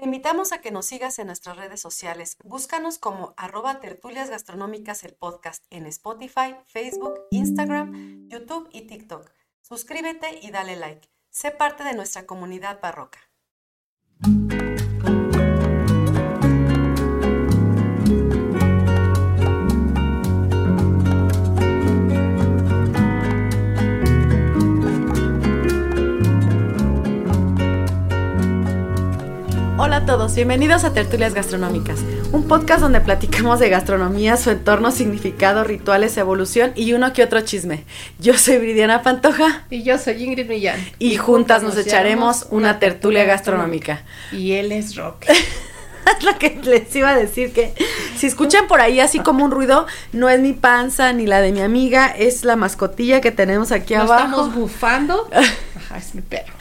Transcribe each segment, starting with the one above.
Te invitamos a que nos sigas en nuestras redes sociales. Búscanos como arroba tertulias gastronómicas el podcast en Spotify, Facebook, Instagram, YouTube y TikTok. Suscríbete y dale like. Sé parte de nuestra comunidad barroca. A todos, bienvenidos a Tertulias Gastronómicas, un podcast donde platicamos de gastronomía, su entorno, significado, rituales, evolución y uno que otro chisme. Yo soy Bridiana Pantoja. Y yo soy Ingrid Millán. Y, juntas nos, echaremos una tertulia gastronómica. Y él es Rock. es lo que les iba a decir que si escuchan por ahí así como un ruido, no es mi panza ni la de mi amiga, es la mascotilla que tenemos aquí abajo. Estamos bufando. Es mi perro.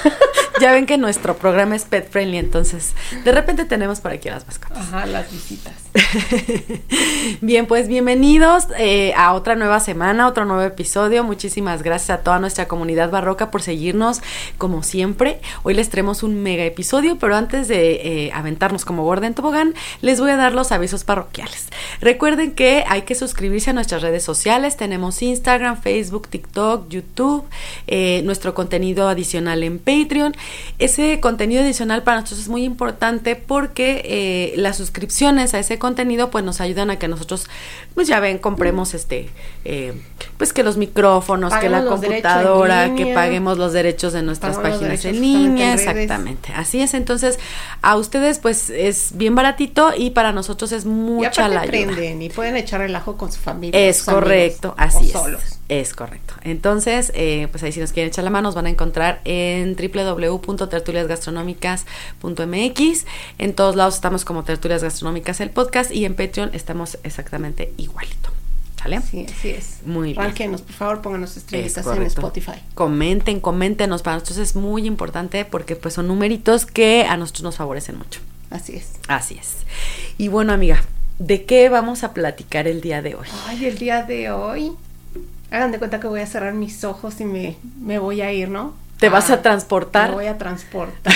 ya ven que nuestro programa es pet friendly, entonces de repente tenemos por aquí las mascotas. Ajá, las visitas. Bien, pues bienvenidos eh, a otra nueva semana, otro nuevo episodio. Muchísimas gracias a toda nuestra comunidad barroca por seguirnos como siempre. Hoy les traemos un mega episodio, pero antes de eh, aventarnos como Gordon Tobogán, les voy a dar los avisos parroquiales. Recuerden que hay que suscribirse a nuestras redes sociales. Tenemos Instagram, Facebook, TikTok, YouTube, eh, nuestro contenido adicional en Patreon. Ese contenido adicional para nosotros es muy importante porque las suscripciones a ese contenido pues nos ayudan a que nosotros pues ya ven compremos este eh, pues que los micrófonos que la computadora que paguemos los derechos de nuestras páginas en línea exactamente. Así es entonces a ustedes pues es bien baratito y para nosotros es mucha la ayuda. y pueden echar relajo con su familia es correcto así es es correcto. Entonces, eh, pues ahí si nos quieren echar la mano, nos van a encontrar en www.tertuliasgastronómicas.mx. En todos lados estamos como Tertulias Gastronómicas el podcast y en Patreon estamos exactamente igualito. ¿Sale? Sí, así es. Muy bien. por favor, pónganos estrellitas en Spotify. Comenten, coméntenos. Para nosotros es muy importante porque pues son numeritos que a nosotros nos favorecen mucho. Así es. Así es. Y bueno, amiga, ¿de qué vamos a platicar el día de hoy? Ay, el día de hoy hagan de cuenta que voy a cerrar mis ojos y me, me voy a ir, ¿no? Te vas a ah, transportar. Me voy a transportar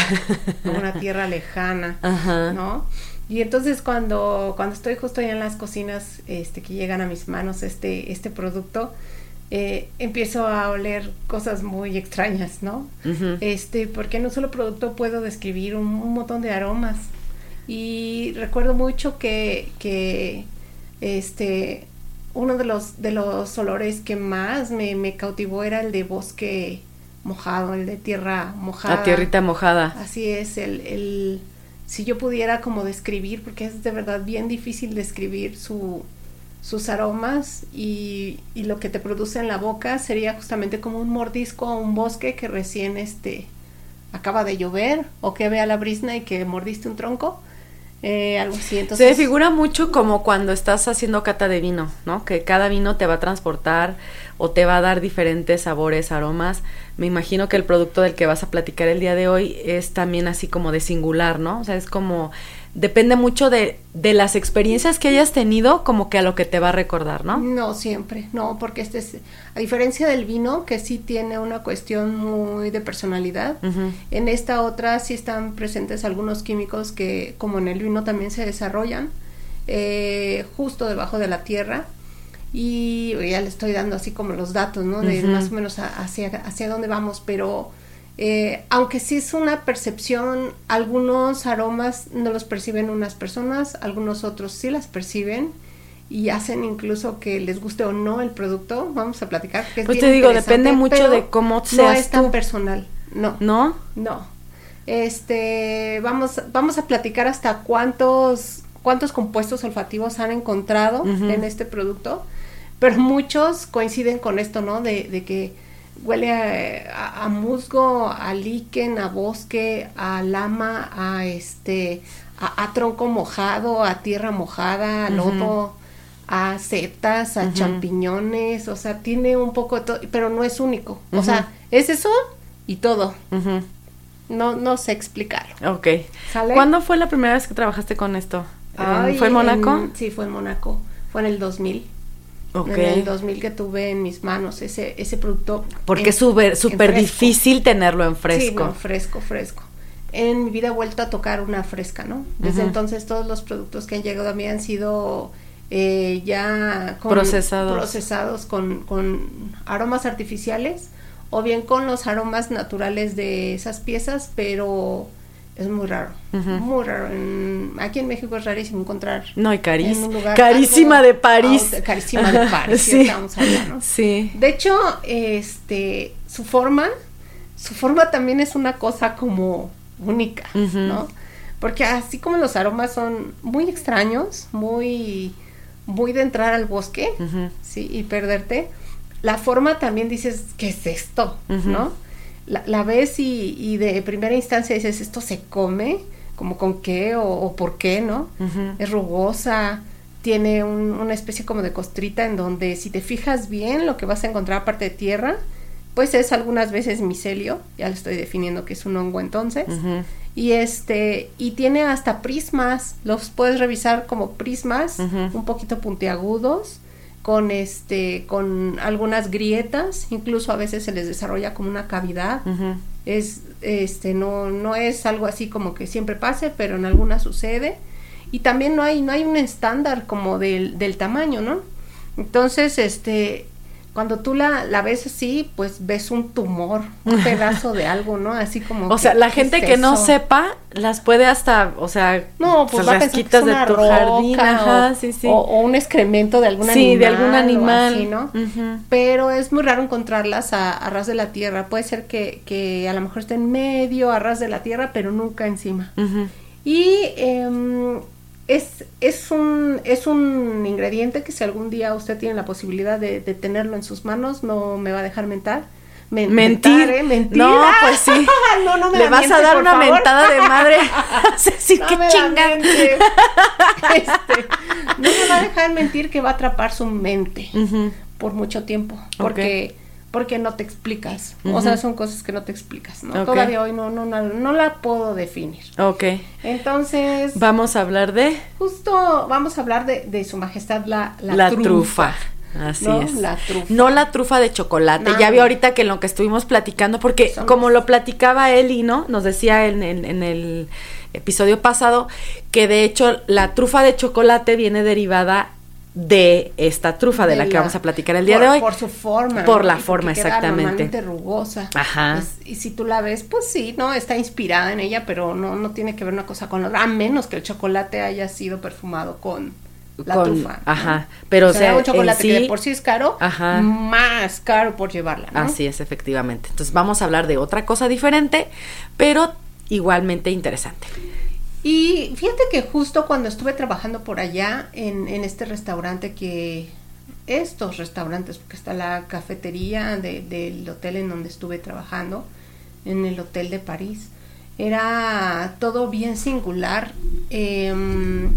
a una tierra lejana, ¿no? Y entonces cuando, cuando estoy justo ahí en las cocinas este, que llegan a mis manos este, este producto, eh, empiezo a oler cosas muy extrañas, ¿no? Este, porque en un solo producto puedo describir un, un, montón de aromas. Y recuerdo mucho que, que este, uno de los, de los olores que más me, me cautivó era el de bosque mojado, el de tierra mojada. La tierrita mojada. Así es, el, el, si yo pudiera como describir, porque es de verdad bien difícil describir su, sus aromas y, y, lo que te produce en la boca sería justamente como un mordisco a un bosque que recién este acaba de llover o que vea la brisna y que mordiste un tronco eh, algo así. Entonces, Se figura mucho como cuando estás haciendo cata de vino, ¿no? Que cada vino te va a transportar o te va a dar diferentes sabores, aromas. Me imagino que el producto del que vas a platicar el día de hoy es también así como de singular, ¿no? O sea, es como depende mucho de, de, las experiencias que hayas tenido como que a lo que te va a recordar, ¿no? No siempre, no, porque este es, a diferencia del vino, que sí tiene una cuestión muy de personalidad, en esta otra sí están presentes algunos químicos que, como en el vino, también se desarrollan eh, justo debajo de la tierra. Y ya le estoy dando así como los datos, ¿no? De más o menos hacia, hacia dónde vamos, pero eh, aunque sí es una percepción, algunos aromas no los perciben unas personas, algunos otros sí las perciben y hacen incluso que les guste o no el producto. Vamos a platicar. Que pues te digo, depende mucho de cómo seas No es tan personal, no. ¿No? No. Este, vamos, vamos a platicar hasta cuántos, cuántos compuestos olfativos han encontrado en este producto, pero muchos coinciden con esto, ¿no? De, de que huele a, musgo, a líquen, a bosque, a lama, a este, a, tronco mojado, a tierra mojada, a lodo, a setas, a champiñones, o sea, tiene un poco de todo, pero no es único. O sea, es eso y todo. No, no sé explicarlo. Ok. ¿Cuándo fue la primera vez que trabajaste con esto? ¿Fue en Mónaco? sí, fue en Mónaco. Fue en el 2000. En el 2000 que tuve en mis manos ese, ese producto. Porque es súper difícil tenerlo en fresco. Sí, fresco, fresco. en mi vida he vuelto a tocar una fresca, ¿no? Desde entonces todos los productos que han llegado a mí han sido eh, ya procesados, procesados con, con aromas artificiales o bien con los aromas naturales de esas piezas, pero es muy raro, muy raro. aquí en México es rarísimo encontrar. No, y carísima de París. carísima de París, sí. sí. De hecho, este, su forma, su forma también es una cosa como única, ¿no? Porque así como los aromas son muy extraños, muy, muy de entrar al bosque, sí, y perderte, la forma también dices, ¿qué es esto? ¿No? La, ves y, de primera instancia dices, ¿esto se come? ¿Como con qué o, por qué, no? Es rugosa, tiene una especie como de costrita en donde si te fijas bien lo que vas a encontrar aparte de tierra, pues es algunas veces micelio, ya lo estoy definiendo que es un hongo entonces. Y este, y tiene hasta prismas, los puedes revisar como prismas, un poquito puntiagudos, con este, con algunas grietas, incluso a veces se les desarrolla como una cavidad. Es, este, no, no es algo así como que siempre pase, pero en algunas sucede. Y también no hay, no hay un estándar como del, del tamaño, ¿no? Entonces, este, cuando tú la, la, ves así, pues ves un tumor, un pedazo de algo, ¿no? Así como. O sea, la gente que no sepa las puede hasta, o sea, no, pues las quitas de tu jardín, ajá, sí, sí. O, un excremento de algún animal. Sí, de algún animal. ¿no? Pero es muy raro encontrarlas a, ras de la tierra. Puede ser que, que a lo mejor esté en medio, a ras de la tierra, pero nunca encima. Y eh, es, es, un, es un ingrediente que si algún día usted tiene la posibilidad de, tenerlo en sus manos, no me va a dejar mentar. mentir, ¿eh? mentir. No, pues sí. no, no me Le vas a dar una mentada de madre. sí, no qué chinga. este, no me va a dejar mentir que va a atrapar su mente por mucho tiempo. Porque porque no te explicas. O sea, son cosas que no te explicas, ¿no? Todavía hoy no, no, no, la puedo definir. Ok. Entonces... Vamos a hablar de... Justo vamos a hablar de, de su majestad la, la, trufa. Así es. La trufa. No la trufa de chocolate. Ya vi ahorita que en lo que estuvimos platicando, porque como lo platicaba Eli, ¿no? Nos decía en, en el episodio pasado que de hecho la trufa de chocolate viene derivada de esta trufa de, la, que vamos a platicar el día de hoy. Por su forma. Por la forma, exactamente. Normalmente rugosa. Ajá. y si tú la ves, pues sí, ¿no? Está inspirada en ella, pero no, no tiene que ver una cosa con otra, a menos que el chocolate haya sido perfumado con la trufa. Ajá. Pero o sea, un chocolate que de por sí es caro, ajá. más caro por llevarla. ¿no? Así es, efectivamente. Entonces vamos a hablar de otra cosa diferente, pero igualmente interesante. Y fíjate que justo cuando estuve trabajando por allá en, en este restaurante que estos restaurantes, porque está la cafetería del hotel en donde estuve trabajando, en el Hotel de París. Era todo bien singular. Em,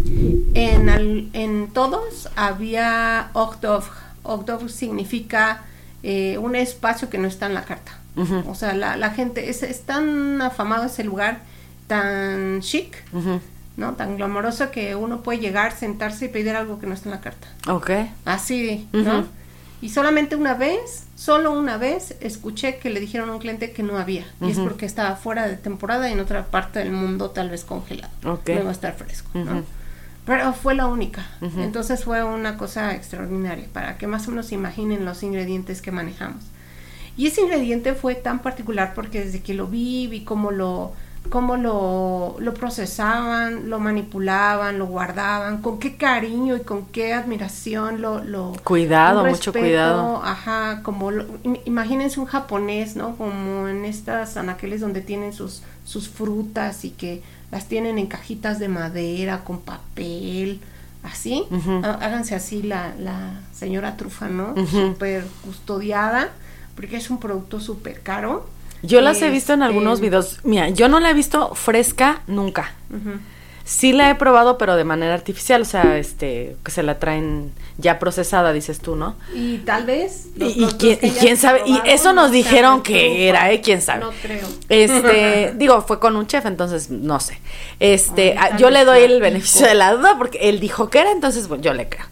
en, en, todos había Octov. Octov significa eh, un espacio que no está en la carta. O sea, la, la gente, es, es tan afamado ese lugar tan chic, ¿no? Tan glamoroso que uno puede llegar, sentarse y pedir algo que no está en la carta. Ok. Así, ¿no? Y solamente una vez, solo una vez, escuché que le dijeron a un cliente que no había. Y es porque estaba fuera de temporada y en otra parte del mundo tal vez congelado. Ok. No iba a estar fresco, ¿no? Pero fue la única. Entonces fue una cosa extraordinaria para que más o menos imaginen los ingredientes que manejamos. Y ese ingrediente fue tan particular porque desde que lo vi, vi cómo lo cómo lo, lo, procesaban, lo manipulaban, lo guardaban, con qué cariño y con qué admiración lo... lo cuidado, mucho cuidado. Ajá, como imagínense un japonés, ¿no? Como en estas anaqueles donde tienen sus, sus frutas y que las tienen en cajitas de madera, con papel, así. Háganse así la, la señora trufa, ¿no? Súper custodiada, porque es un producto súper caro yo las he visto en algunos este, videos. Mira, yo no la he visto fresca nunca. Sí la he probado, pero de manera artificial, o sea, este, que se la traen ya procesada, dices tú, ¿no? Y tal vez. y, quién, sabe, y eso nos dijeron que era, ¿eh? ¿Quién sabe? No creo. Este, digo, fue con un chef, entonces no sé. Este, ah, yo le doy el beneficio de la duda porque él dijo que era, entonces bueno, yo le creo.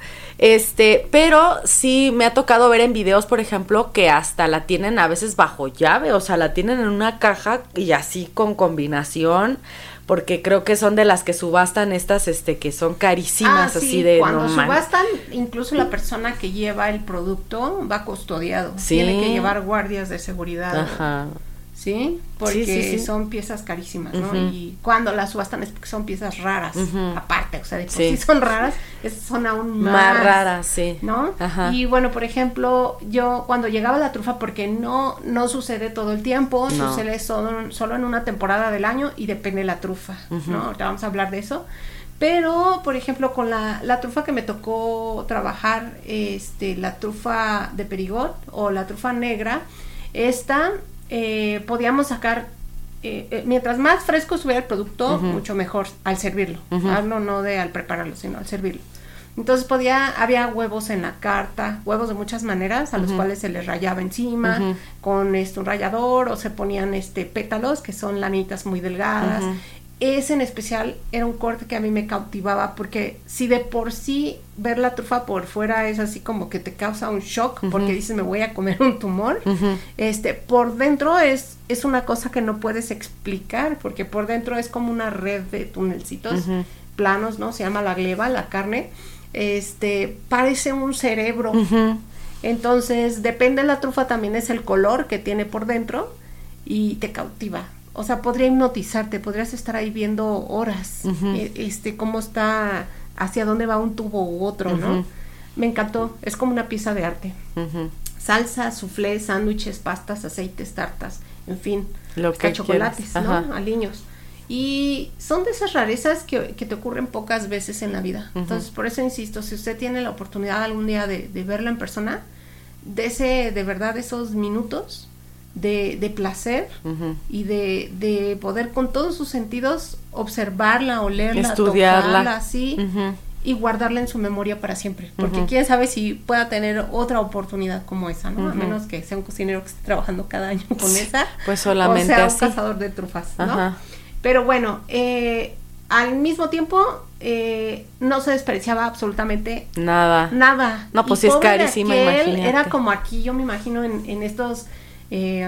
Este, pero sí me ha tocado ver en videos, por ejemplo, que hasta la tienen a veces bajo llave, o sea, la tienen en una caja y así con combinación porque creo que son de las que subastan estas este que son carísimas Ah, así sí, de cuando no subastan, incluso la persona que lleva el producto va custodiado. Sí. Tiene que llevar guardias de seguridad. Ajá. ¿Sí? Porque Sí, sí, sí. son piezas carísimas, ¿no? Y cuando las subastan es porque son piezas raras, aparte, o sea, de por Sí. son raras, esas son aún más, Más raras, sí. ¿no? Ajá. Y bueno, por ejemplo, yo cuando llegaba la trufa, porque no, no sucede todo el tiempo, No. sucede solo, solo en una temporada del año y depende de la trufa. ¿no? Ahorita vamos a hablar de eso. Pero, por ejemplo, con la, la trufa que me tocó trabajar, este, la trufa de Perigot o la trufa negra, esta eh, podíamos sacar, eh, eh, mientras más fresco estuviera el producto, mucho mejor al servirlo. Hablo no de al prepararlo, sino al servirlo. Entonces podía, había huevos en la carta, huevos de muchas maneras, a los cuales se les rayaba encima con este un rallador o se ponían este pétalos que son lanitas muy delgadas. Ese en especial era un corte que a mí me cautivaba porque si de por sí ver la trufa por fuera es así como que te causa un shock porque dices me voy a comer un tumor, este por dentro es es una cosa que no puedes explicar porque por dentro es como una red de tunelcitos planos, ¿no? Se llama la gleba, la carne. Este, parece un cerebro. Entonces, depende de la trufa también es el color que tiene por dentro y te cautiva. O sea, podría hipnotizarte, podrías estar ahí viendo horas, eh, este, cómo está, hacia dónde va un tubo u otro, ¿no? Me encantó, es como una pieza de arte. Salsa, soufflé, sándwiches, pastas, aceites, tartas, en fin, Lo hasta que chocolates. ¿no? Aliños. Y son de esas rarezas que, que te ocurren pocas veces en la vida. Entonces, por eso insisto, si usted tiene la oportunidad algún día de, de verla en persona, dese de verdad esos minutos de, de placer y de, de poder con todos sus sentidos observarla, olerla, Estudiarla. tocarla, así, y guardarla en su memoria para siempre. Porque quién sabe si pueda tener otra oportunidad como esa, ¿no? A menos que sea un cocinero que esté trabajando cada año con esa. Pues solamente o sea, así. un cazador de trufas, ¿no? Ajá. Pero bueno, eh, al mismo tiempo eh, no se despreciaba absolutamente Nada. nada. No, pues Y es carísima, imagínate. Era como aquí, yo me imagino, en, en estos... eh,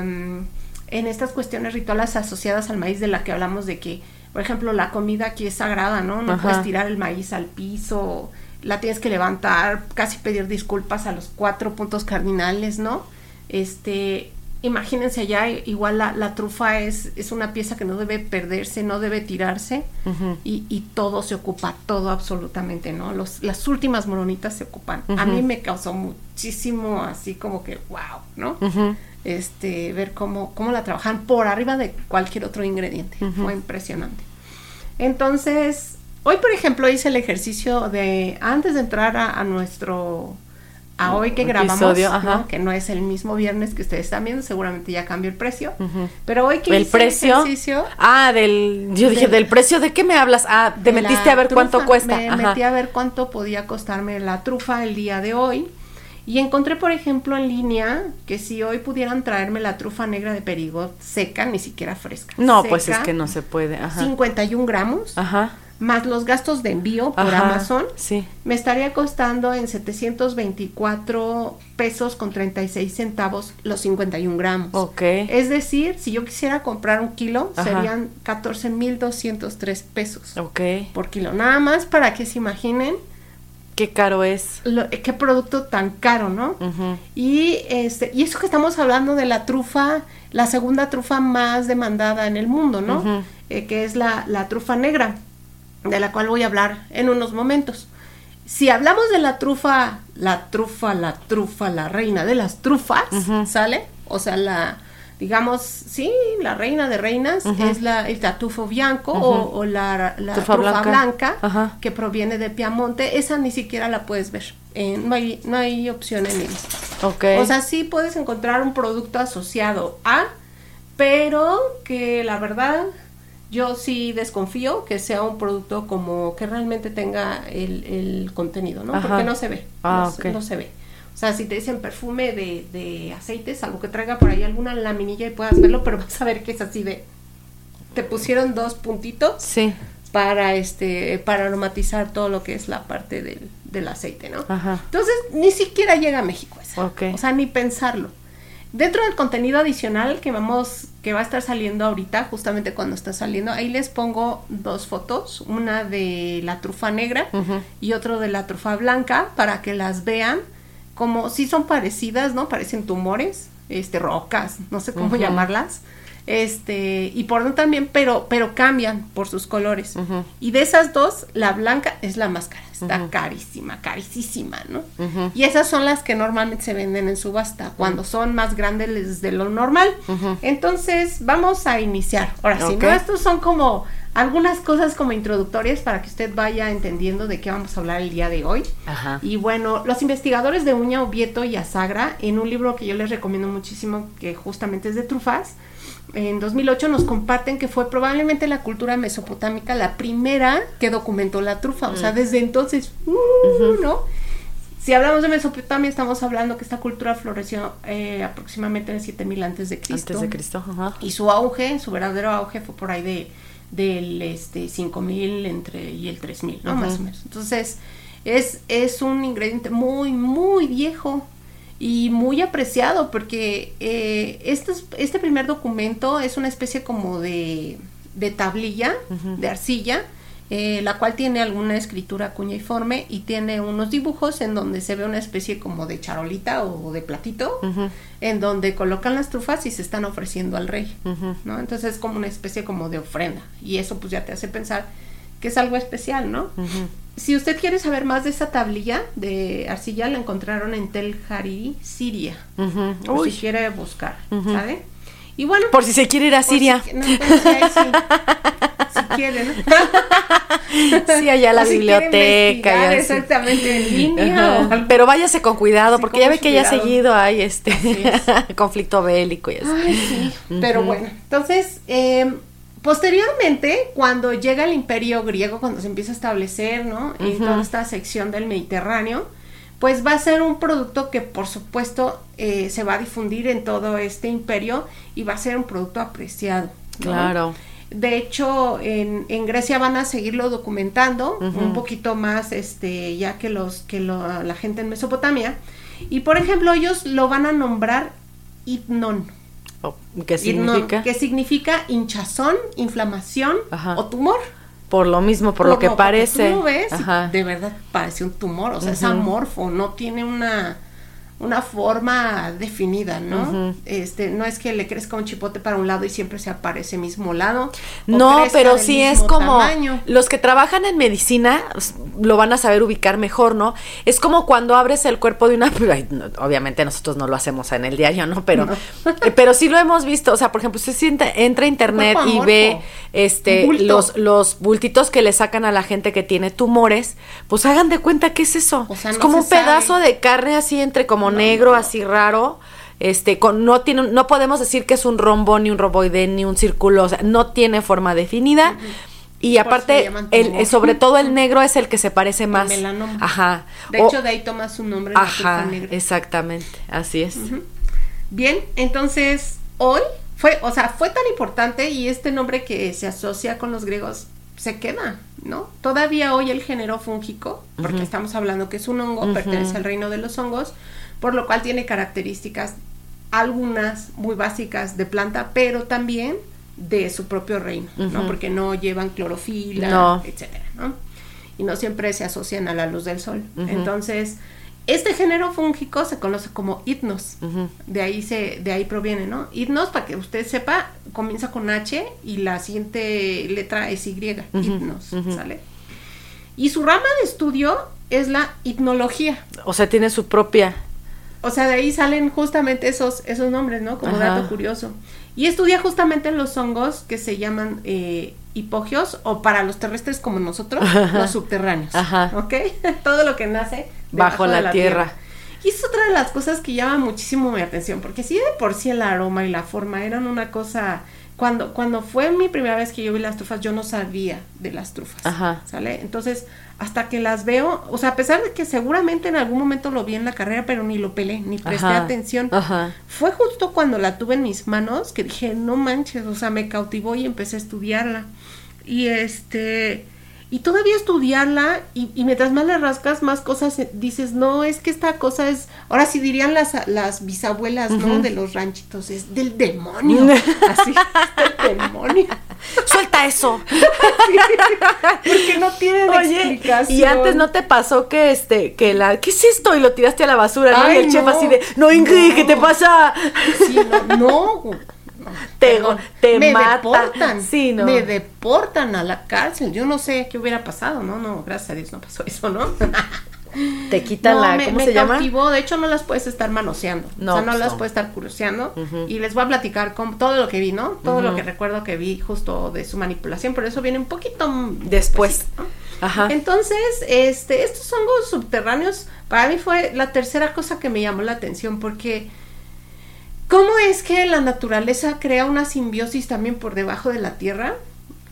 en estas cuestiones rituales asociadas al maíz de la que hablamos de que, por ejemplo, la comida aquí es sagrada, ¿no? No Ajá. puedes tirar el maíz al piso, la tienes que levantar, casi pedir disculpas a los cuatro puntos cardinales, ¿no? Este, imagínense allá, igual la, la trufa es, es una pieza que no debe perderse, no debe tirarse y, y todo se ocupa, todo absolutamente, ¿no? Los, las últimas moronitas se ocupan. A mí me causó muchísimo así como que, wow, ¿no? Ujú. Este, ver cómo, cómo la trabajan por arriba de cualquier otro ingrediente. Fue impresionante. Entonces, hoy por ejemplo hice el ejercicio de, antes de entrar a, a nuestro, a hoy que grabamos, Episodio, ¿no? que no es el mismo viernes que ustedes están viendo, seguramente ya cambió el precio. Pero hoy que ¿El hice precio? ejercicio, Ah, del. Yo dije, Del- ¿del precio de qué me hablas? Ah, te metiste a ver cuánto cuesta. Me Ajá. metí a ver cuánto podía costarme la trufa el día de hoy. Y encontré, por ejemplo, en línea que si hoy pudieran traerme la trufa negra de Perigot seca, ni siquiera fresca. No, pues es que no se puede. Ajá. 51 gramos, Ajá. más los gastos de envío por Ajá. Amazon, Sí. me estaría costando en 724 pesos con 36 centavos los 51 gramos. Ok. Es decir, si yo quisiera comprar un kilo, serían 14,203 pesos Ok. por kilo. Nada más para que se imaginen Qué caro es. lo- qué producto tan caro, ¿no? Y este, y eso que estamos hablando de la trufa, la segunda trufa más demandada en el mundo, ¿no? Eh, que es la, la trufa negra, de la cual voy a hablar en unos momentos. Si hablamos de la trufa, la trufa, la trufa, la reina de las trufas. ¿sale? O sea, la, digamos, sí, la reina de reinas es la, el tartufo bianco o, o la, la Trufa trufa, blanca. que proviene de Piamonte. Esa ni siquiera la puedes ver. Eh, no, hay, no hay opción en Insta. Ok. O sea, sí puedes encontrar un producto asociado a, pero que la verdad yo sí desconfío que sea un producto como que realmente tenga el, el contenido, ¿no? Ajá. Porque no se ve. Ah, no, se- ok. no se ve. O sea, si te dicen perfume de, de aceites, algo que traiga por ahí alguna laminilla y puedas verlo, pero vas a ver que es así de... Te pusieron dos puntitos sí. para este para aromatizar todo lo que es la parte del, del aceite, ¿no? Entonces, ni siquiera llega a México eso. O sea, ni pensarlo. Dentro del contenido adicional que vamos, que va a estar saliendo ahorita, justamente cuando está saliendo, ahí les pongo dos fotos, una de la trufa negra y otro de la trufa blanca, para que las vean, como si son parecidas, ¿no? Parecen tumores, este, rocas, no sé cómo llamarlas este y por no también pero pero cambian por sus colores. Y de esas dos la blanca es la más cara está carísima carísima no y esas son las que normalmente se venden en subasta cuando son más grandes de lo normal. Entonces vamos a iniciar. Ahora sí no estos son como algunas cosas como introductorias para que usted vaya entendiendo de qué vamos a hablar el día de hoy. Y bueno, los investigadores de Uña, Obieto y Asagra, en un libro que yo les recomiendo muchísimo, que justamente es de trufas, en 2008 nos comparten que fue probablemente la cultura mesopotámica la primera que documentó la trufa, o sea, mm. desde entonces, uh, ¿no? Si hablamos de Mesopotamia, estamos hablando que esta cultura floreció eh, aproximadamente en el 7000 antes de Cristo. Antes de Cristo, ajá. Y su auge, su verdadero auge fue por ahí de del este 5000 entre y el 3000, ¿no? Más o menos. Entonces, es es un ingrediente muy muy viejo y muy apreciado porque eh, este, este primer documento es una especie como de, de tablilla, de arcilla, eh, la cual tiene alguna escritura cuñaiforme y tiene unos dibujos en donde se ve una especie como de charolita o de platito, en donde colocan las trufas y se están ofreciendo al rey, ¿no? Entonces es como una especie como de ofrenda y eso pues ya te hace pensar que es algo especial, ¿no? Si usted quiere saber más de esa tablilla de arcilla, la encontraron en Tel Hariri, Siria. si quiere buscar, ¿sabe? Y bueno. Por si se quiere ir a Siria. Si, no, pues, si, quiere, ¿no? Sí, allá la biblioteca. exactamente en línea. Pero váyase con cuidado, porque ya ve que ya seguido hay este conflicto bélico y así. Ay, sí. Pero bueno, entonces, eh, Posteriormente, cuando llega el imperio griego, cuando se empieza a establecer, ¿no? En toda esta sección del Mediterráneo, pues va a ser un producto que por supuesto eh, se va a difundir en todo este imperio y va a ser un producto apreciado. Claro. De hecho, en, en, Grecia van a seguirlo documentando un poquito más, este, ya que los que la gente en Mesopotamia. Y por ejemplo, ellos lo van a nombrar Itnon. ¿Qué significa? que significa hinchazón, inflamación o tumor. Por lo mismo, por lo que parece. Tú lo ves, de verdad parece un tumor, o sea, es amorfo, no tiene una una forma definida, ¿no? Este, no es que le crezca un chipote para un lado y siempre se aparece mismo lado. No, pero sí es como los que trabajan en medicina lo van a saber ubicar mejor, ¿no? Es como cuando abres el cuerpo de una obviamente nosotros no lo hacemos en el diario, ¿no? Pero pero sí lo hemos visto, o sea, por ejemplo, usted entra a internet y ve este los los bultitos que le sacan a la gente que tiene tumores, pues hagan de cuenta que es eso. es como un pedazo de carne así entre como negro, así raro. Este, con, no tiene, no podemos decir que es un rombo, ni un roboide, ni un círculo, o sea, no tiene forma definida. Y aparte, el, sobre todo el negro es el que se parece más. Ajá. De hecho, de ahí toma su nombre. Ajá, exactamente, así es. Bien, entonces, hoy fue, o sea, fue tan importante y este nombre que se asocia con los griegos se queda, ¿no? Todavía hoy el género fúngico, porque estamos hablando que es un hongo, pertenece al reino de los hongos, por lo cual tiene características algunas muy básicas de planta, pero también de su propio reino, ¿no? Porque no llevan clorofila, etcétera, ¿no? Y no siempre se asocian a la luz del sol. Entonces, este género fúngico se conoce como hipnos. De ahí se, de ahí proviene, ¿no? Hipnos, para que usted sepa, comienza con H y la siguiente letra es Y, hipnos, ¿sale? Y su rama de estudio es la hipnología. O sea, tiene su propia o sea, de ahí salen justamente esos, esos nombres, ¿no? Como dato curioso. Y estudia justamente los hongos que se llaman eh, hipogios o para los terrestres como nosotros, los subterráneos. Ajá. ¿Ok? Todo lo que nace bajo la, tierra. Y es otra de las cosas que llama muchísimo mi atención, porque si de por sí el aroma y la forma eran una cosa cuando, cuando fue mi primera vez que yo vi las trufas, yo no sabía de las trufas. Ajá. ¿Sale? Entonces, hasta que las veo, o sea, a pesar de que seguramente en algún momento lo vi en la carrera, pero ni lo pelé, ni presté atención. Ajá. Fue justo cuando la tuve en mis manos que dije, no manches, o sea, me cautivó y empecé a estudiarla. Y este, y todavía estudiarla y, y, mientras más le rascas más cosas eh, dices no es que esta cosa es ahora sí dirían las, las bisabuelas no de los ranchitos es del demonio. Así es del demonio. Suelta eso. Porque no tienen explicación y antes no te pasó que este que la qué es esto y lo tiraste a la basura no y el chef así de no Ingrid qué te pasa sí, no, no te, te me mata. deportan, Sí, no. me deportan a la cárcel. Yo no sé qué hubiera pasado, ¿no? No, gracias a Dios no pasó eso, ¿no? Te quitan no, la, me, ¿cómo me se llama? De hecho, no las puedes estar manoseando. No, o sea, no pues las no. puedes estar curioseando. Y les voy a platicar con todo lo que vi, ¿no? Todo lo que recuerdo que vi justo de su manipulación. Pero eso viene un poquito Después. Ajá. Entonces, este, estos hongos subterráneos, para mí fue la tercera cosa que me llamó la atención, porque ¿cómo es que la naturaleza crea una simbiosis también por debajo de la tierra?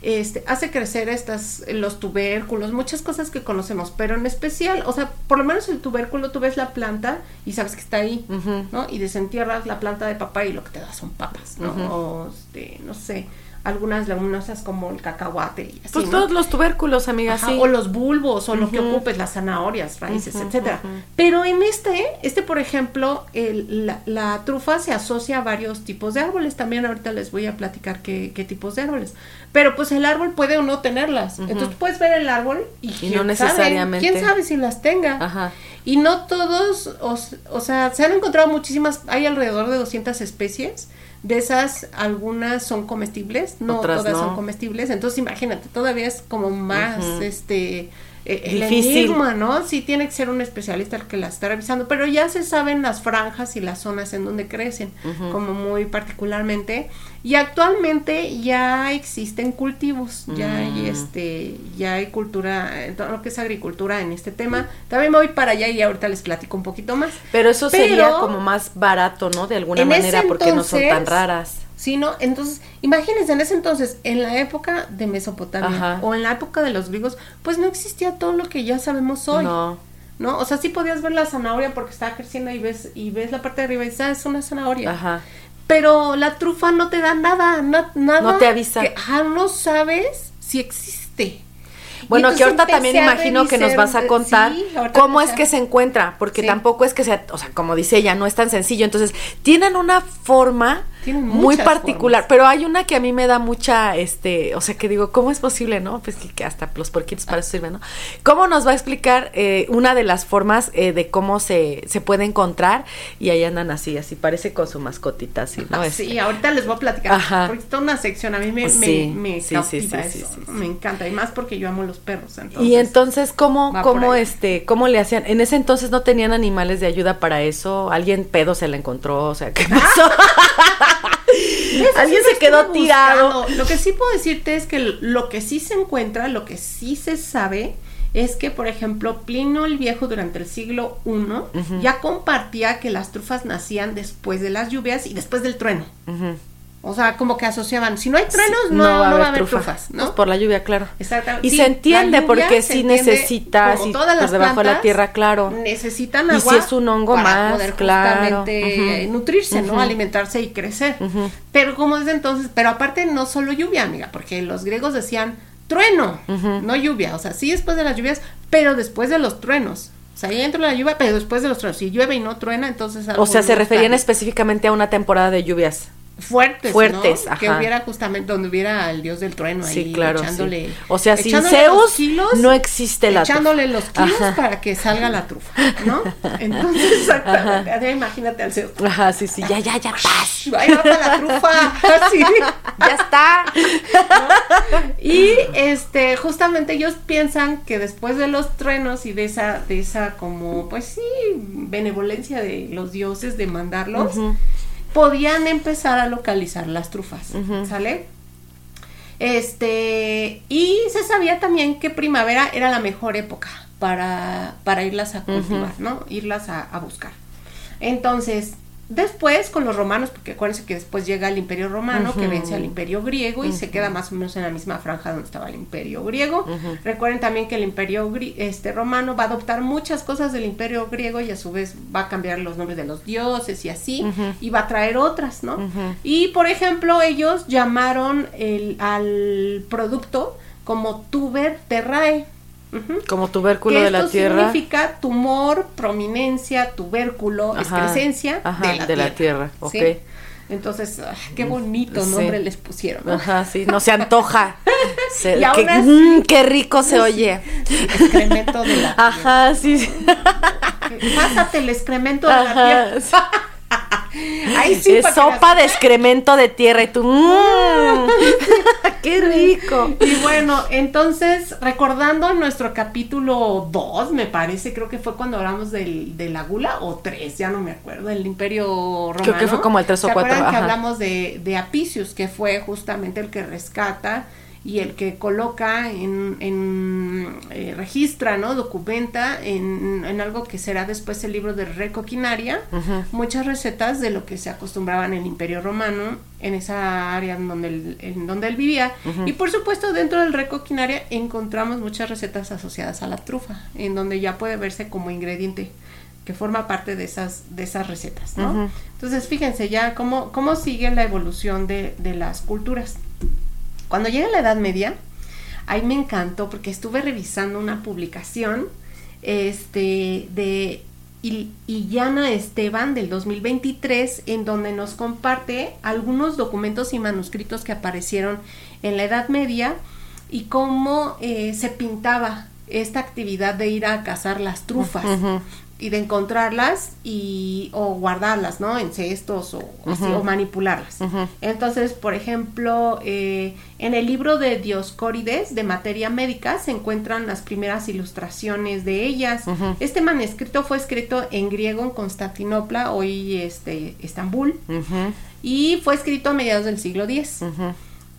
Este, hace crecer estas, los tubérculos, muchas cosas que conocemos, pero en especial, o sea, por lo menos el tubérculo, tú ves la planta y sabes que está ahí. ¿no? Y desentierras la planta de papá y lo que te da son papas, ¿no? O, este, no sé, algunas leguminosas como el cacahuate y así, Pues ¿no? todos los tubérculos, amiga, Ajá, sí. O los bulbos, o lo que ocupes, las zanahorias, raíces, Ujú, etcétera. Pero en este, este por ejemplo, el- la, la trufa se asocia a varios tipos de árboles. También ahorita les voy a platicar qué, qué tipos de árboles. Pero pues el árbol puede o no tenerlas. Entonces tú puedes ver el árbol y, Y quién no sabe, quién sabe si las tenga. Ajá. Y no todos, o, o sea, se han encontrado muchísimas, hay alrededor de 200 especies. De esas, algunas son comestibles, no Otras todas no. son comestibles. Entonces, imagínate, todavía es como más, este, eh, el Difícil. enigma, ¿no? Sí, tiene que ser un especialista el que las está revisando, pero ya se saben las franjas y las zonas en donde crecen, como muy particularmente. Y actualmente ya existen cultivos, ya hay Mm. este, ya hay cultura, todo lo que es agricultura en este tema. También me voy para allá y ahorita les platico un poquito más. Pero eso Pero- sería como más barato, ¿no? De alguna manera, porque no son tan raras. Sí, ¿no? Entonces, imagínense, en ese entonces, en la época de Mesopotamia Ajá. o en la época de los griegos, pues no existía todo lo que ya sabemos hoy. No. ¿no? O sea, sí podías ver la zanahoria porque estaba creciendo y ves y ves la parte de arriba y dices, ah, es una zanahoria. Ajá. Pero la trufa no te da nada, na- nada. No te avisa. Que, ajá, no sabes si existe. Bueno, que ahorita también imagino que nos vas a contar sí, ahorita cómo es que se encuentra, porque Sí. tampoco es que sea, o sea, como dice ella, no es tan sencillo. Entonces, tienen una forma Tienen muy particular, formas. pero hay una que a mí me da mucha, este, o sea, que digo, ¿cómo es posible, no? Pues que, hasta los porquitos para eso sirven, ¿no? ¿Cómo nos va a explicar eh, una de las formas eh, de cómo se, se puede encontrar? Y ahí andan así, así parece con su mascotita, así, ¿no? Ah, Este, Sí, ahorita les voy a platicar. Ajá. Porque está una sección, a mí me, me, Sí, me sí, sí, cautiva sí, sí, eso. sí, sí. Me encanta. Y más porque yo amo los perros. Entonces, Y entonces, ¿cómo, cómo, este, cómo le hacían? En ese entonces no tenían animales de ayuda para eso. Alguien pedo se la encontró, o sea, ¿qué pasó? Alguien se quedó tirado. buscando. Lo que sí puedo decirte es que lo que sí se encuentra, lo que sí se sabe, es que, por ejemplo, Plinio el Viejo durante el siglo I ya compartía que las trufas nacían después de las lluvias y después del trueno. O sea, como que asociaban, si no hay truenos, Sí, no, no va, a haber trufa. trufas, Pues ¿no? por la lluvia, claro. Exactamente. Y Sí, se entiende porque se sí necesitas como y por las debajo de la tierra, claro. Necesitan Y agua. si es un hongo para más, poder claro. justamente Ujú. nutrirse, ¿no? Alimentarse y crecer. Pero como desde entonces, pero aparte no solo lluvia, amiga, porque los griegos decían trueno, no lluvia. O sea, sí después de las lluvias, pero después de los truenos. O sea, ya entró la lluvia, pero después de los truenos. Si llueve y no truena, entonces algo O sea, se referían específicamente a una temporada de lluvias. Fuertes, fuertes, ¿no? Que ajá. hubiera justamente donde hubiera el dios del trueno ahí Sí, claro. sí. echándole O sea, sin Zeus kilos, no existe la echándole los kilos Ajá. para que salga la trufa, ¿no? Entonces, exactamente, ya imagínate al Zeus. Ajá, sí, sí, ya, ya, ya, paz. Ahí va para la trufa, así. Ya está. Y este, justamente ellos piensan que después de los truenos y de esa, de esa como, pues sí, benevolencia de los dioses de mandarlos, Ujú. Podían empezar a localizar las trufas. ¿sale? Este, y se sabía también que primavera era la mejor época para, para irlas a cultivar, ¿no? Irlas a, a buscar. Entonces, después con los romanos, porque acuérdense que después llega el imperio romano, que vence al imperio griego y se queda más o menos en la misma franja donde estaba el imperio griego. Recuerden también que el imperio este, romano va a adoptar muchas cosas del imperio griego y a su vez va a cambiar los nombres de los dioses y así, y va a traer otras, ¿no? Y por ejemplo, ellos llamaron el, al producto, como tuber terrae. Como tubérculo de la tierra. significa tumor, prominencia, tubérculo, excrescencia de, la, tierra. Entonces, ah, qué bonito nombre les pusieron. Ajá, sí, no se antoja. Mm, qué, rico se oye. Excremento de la tierra. Ajá, sí. Pásate el excremento de la tierra. Es sopa de excremento de tierra y tú, mmm, ¡qué rico! Y bueno, entonces, recordando nuestro capítulo 2, me parece, creo que fue cuando hablamos del, de la gula, o 3, ya no me acuerdo, del Imperio Romano. Creo que fue como el 3 o 4. que hablamos de, de Apicius, que fue justamente el que rescata y el que coloca en, en eh, registra, ¿no? Documenta en, en, algo que será después el libro de Recoquinaria, muchas recetas de lo que se acostumbraba en el Imperio Romano, en esa área en donde él, en donde él vivía. Y por supuesto, dentro del Recoquinaria encontramos muchas recetas asociadas a la trufa, en donde ya puede verse como ingrediente que forma parte de esas, de esas recetas, ¿no? Entonces, fíjense ya cómo, cómo sigue la evolución de, de las culturas. Cuando llega la Edad Media, ahí me encantó porque estuve revisando una publicación este, de Illana Esteban del 2023 en donde nos comparte algunos documentos y manuscritos que aparecieron en la Edad Media y cómo eh, se pintaba esta actividad de ir a cazar las trufas y de encontrarlas y o guardarlas, ¿no? En cestos o, o manipularlas. Entonces, por ejemplo, eh, en el libro de Dioscórides de materia médica se encuentran las primeras ilustraciones de ellas. Este manuscrito fue escrito en griego en Constantinopla, hoy este Estambul, y fue escrito a mediados del siglo X.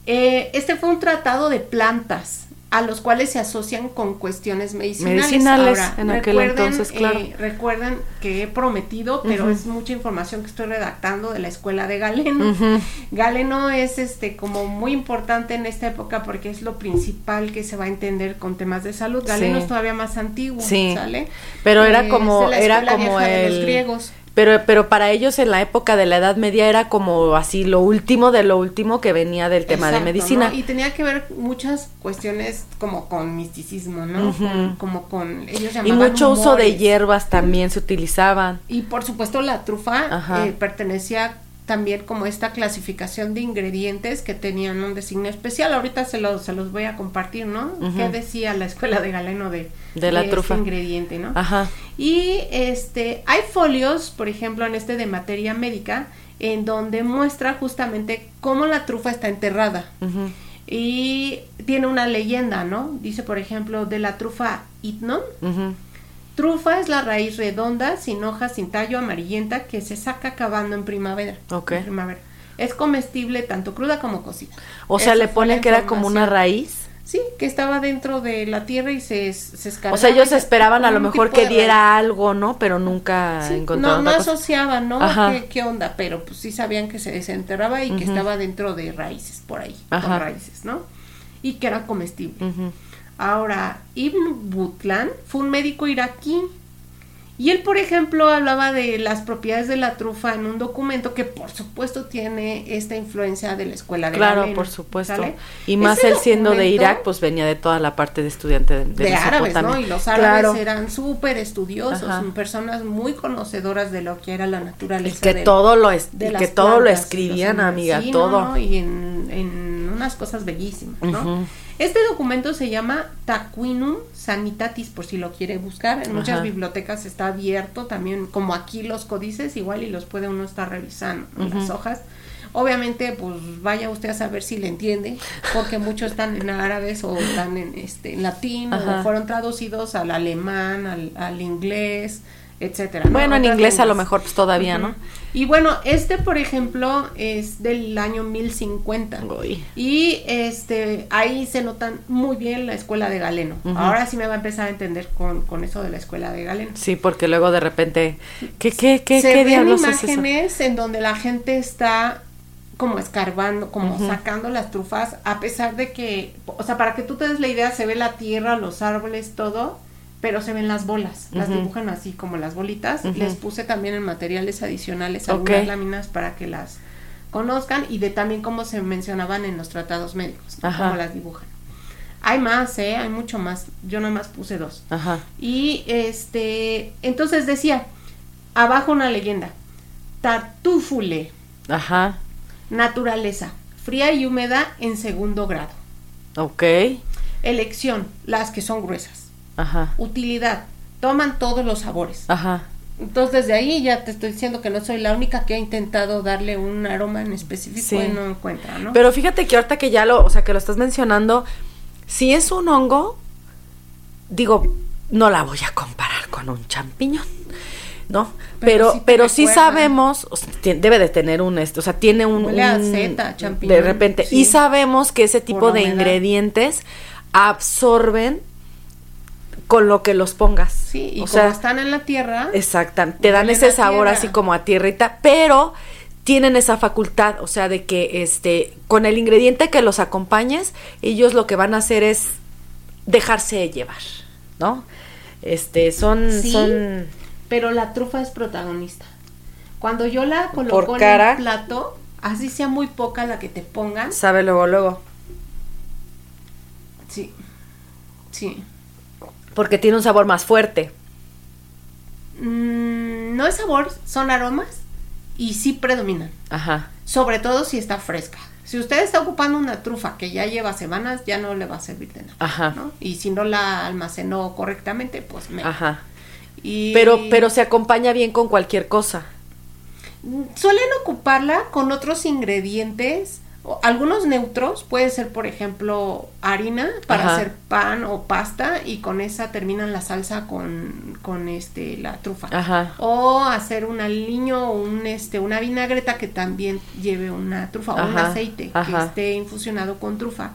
Eh, este fue un tratado de plantas a los cuales se asocian con cuestiones medicinales. Medicinales en aquel entonces, claro. Eh, recuerden que he prometido, pero es mucha información que estoy redactando de la escuela de Galeno. Galeno es este como muy importante en esta época porque es lo principal que se va a entender con temas de salud. Galeno es todavía más antiguo, sí. ¿sale? Pero era como era como el los griegos. Pero, pero para ellos en la época de la Edad Media era como así lo último de lo último que venía del tema de medicina. Y tenía que ver muchas cuestiones como con misticismo, ¿no? como con ellos Y mucho uso de hierbas también se utilizaban. Y por supuesto la trufa eh, pertenecía también como esta clasificación de ingredientes que tenían un designio especial. Ahorita se los, se los voy a compartir, ¿no? ¿Qué decía la escuela de Galeno de, de la trufa? Este ingrediente, ¿no? Ajá. Y este, hay folios, por ejemplo, en este de materia médica, en donde muestra justamente cómo la trufa está enterrada. Y tiene una leyenda, ¿no? Dice, por ejemplo, de la trufa Itnon. Trufa es la raíz redonda, sin hojas, sin tallo, amarillenta, que se saca acabando en primavera. Ok. primavera. Es comestible tanto cruda como cocida. O sea, le ponen que era como una raíz. Sí, que estaba dentro de la tierra y se, se O sea, ellos esperaban a lo mejor que diera algo, ¿no? Pero nunca encontraron. No, no asociaban, ¿no? ¿Qué, onda? Pero pues sí sabían que se desenterraba y que estaba dentro de raíces por ahí, Ajá. raíces, ¿no? Y que era comestible. Ahora, Ibn Butlan fue un médico iraquí y él, por ejemplo, hablaba de las propiedades de la trufa en un documento que, por supuesto, tiene esta influencia de la escuela de Claro, por supuesto. Y más él siendo de Irak, pues venía de toda la parte de estudiante de, de, árabes, ¿no? Y los árabes eran súper estudiosos, personas muy conocedoras de lo que era la naturaleza. Y que todo lo es, que todo lo escribían, amiga, todo. Y en, en, unas cosas bellísimas, ¿no? Este documento se llama Taquinum Sanitatis, por si lo quiere buscar. En muchas bibliotecas está abierto también, como aquí los códices, igual y los puede uno estar revisando en las hojas. Obviamente, pues vaya usted a saber si le entiende, porque muchos están en árabes o están en este en latín o fueron traducidos al alemán, al, al inglés, etcétera. Bueno, en inglés a lo mejor pues todavía, ¿no? Y bueno, este por ejemplo es del año 1050. Y este ahí se notan muy bien la escuela de Galeno. Ahora sí me va a empezar a entender con, con, eso de la escuela de Galeno. Sí, porque luego de repente ¿qué qué qué se qué ven imágenes en donde la gente está como escarbando, como sacando las trufas, a pesar de que, o sea, para que tú te des la idea, se ve la tierra, los árboles, todo, pero se ven las bolas, las dibujan así como las bolitas. Les puse también en materiales adicionales algunas láminas para que las conozcan y de también cómo se mencionaban en los tratados médicos, cómo las dibujan. Hay más, ¿eh? Hay mucho más. Yo nada más puse dos. Ajá. Y este, entonces decía, abajo una leyenda. Tartúfule, Ajá. naturaleza, fría y húmeda en segundo grado. Ok. Elección, las que son gruesas. Ajá. Utilidad, toman todos los sabores. Ajá. Entonces desde ahí ya te estoy diciendo que no soy la única que ha intentado darle un aroma en específico Sí. y no encuentra, ¿no? Pero fíjate que ahorita que ya lo, o sea, que lo estás mencionando, si es un hongo, digo, no la voy a comparar con un champiñón, ¿no? Pero Pero, sí pero sabemos, o sea, tie- debe de tener un, este, o sea, tiene un, un- champiñón, de repente, sí. y sabemos que ese tipo de humedad. ingredientes absorben con lo que los pongas. sí, y o como sea, están en la tierra, Exactamente, te dan ese sabor tierra. así como a tierrita, pero tienen esa facultad, o sea, de que este con el ingrediente que los acompañes, ellos lo que van a hacer es dejarse llevar, ¿no? Este, son Sí. son pero la trufa es protagonista. Cuando yo la Por coloco en el plato, así sea muy poca la que te pongan, sabe luego luego, sí, sí. Porque tiene un sabor más fuerte. Mm, no es sabor, son aromas y sí predominan. Ajá. Sobre todo si está fresca. Si usted está ocupando una trufa que ya lleva semanas, ya no le va a servir de nada. Ajá. ¿no? Y si no la almacenó correctamente, pues me. Ajá. Y Pero pero se acompaña bien con cualquier cosa. Suelen ocuparla con otros ingredientes, algunos neutros, puede ser por ejemplo harina para Ajá. hacer pan o pasta y con esa terminan la salsa con, con este la trufa. Ajá. O hacer un aliño o un este una vinagreta que también lleve una trufa o un aceite que esté infusionado con trufa.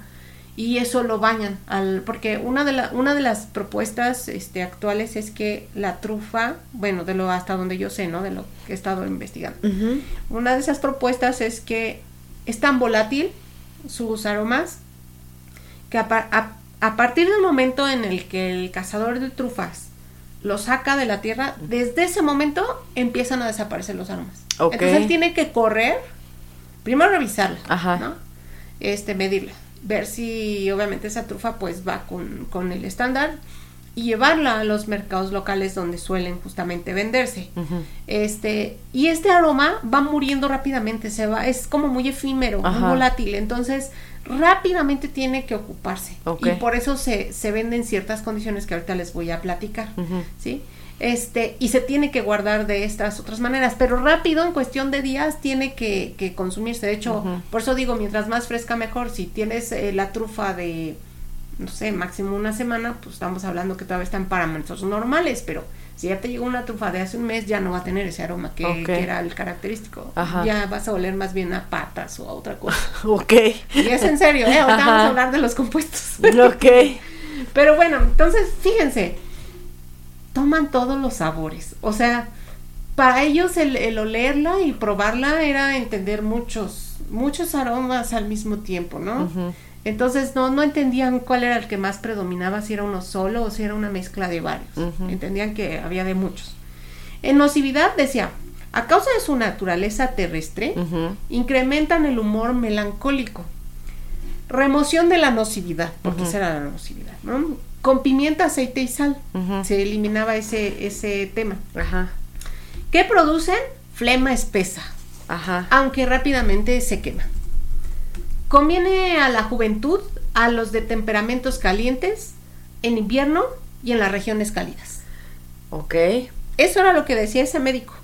Y eso lo bañan al porque una de la, una de las propuestas este actuales es que la trufa, bueno, de lo hasta donde yo sé, ¿no? De lo que he estado investigando. Una de esas propuestas es que es tan volátil sus aromas que a, par- a- a partir del momento en el que el cazador de trufas lo saca de la tierra, desde ese momento empiezan a desaparecer los aromas. Entonces él tiene que correr, primero revisarla, Ajá. ¿no? Este, medirla, ver si obviamente esa trufa pues va con, con el estándar y llevarla a los mercados locales donde suelen justamente venderse. Este, y este aroma va muriendo rápidamente, se va, es como muy efímero, Ajá. muy volátil, entonces rápidamente tiene que ocuparse. Y por eso se, se venden ciertas condiciones que ahorita les voy a platicar. ¿sí? Este, y se tiene que guardar de estas otras maneras, pero rápido, en cuestión de días, tiene que, que consumirse. De hecho, por eso digo, mientras más fresca, mejor. Si tienes eh, la trufa de, no sé, máximo una semana, pues estamos hablando que todavía está en parámetros normales, pero si ya te llegó una trufa de hace un mes, ya no va a tener ese aroma que, era el característico. Ajá. Ya vas a oler más bien a patas o a otra cosa. Ok. Y es en serio, ¿eh? Ahorita Ajá. vamos a hablar de los compuestos. Ok. Pero bueno, entonces fíjense, toman todos los sabores. O sea, para ellos el, el olerla y probarla era entender muchos, muchos aromas al mismo tiempo, ¿no? Entonces no, no entendían cuál era el que más predominaba, si era uno solo o si era una mezcla de varios. Entendían que había de muchos. En nocividad decía, a causa de su naturaleza terrestre, incrementan el humor melancólico. Remoción de la nocividad, porque esa era la nocividad, ¿no? Con pimienta, aceite y sal. Se eliminaba ese, ese tema. Ajá. ¿Qué producen? Flema espesa, Ajá. aunque rápidamente se quema. Conviene a la juventud, a los de temperamentos calientes, en invierno y en las regiones cálidas. Ok. Eso era lo que decía ese médico.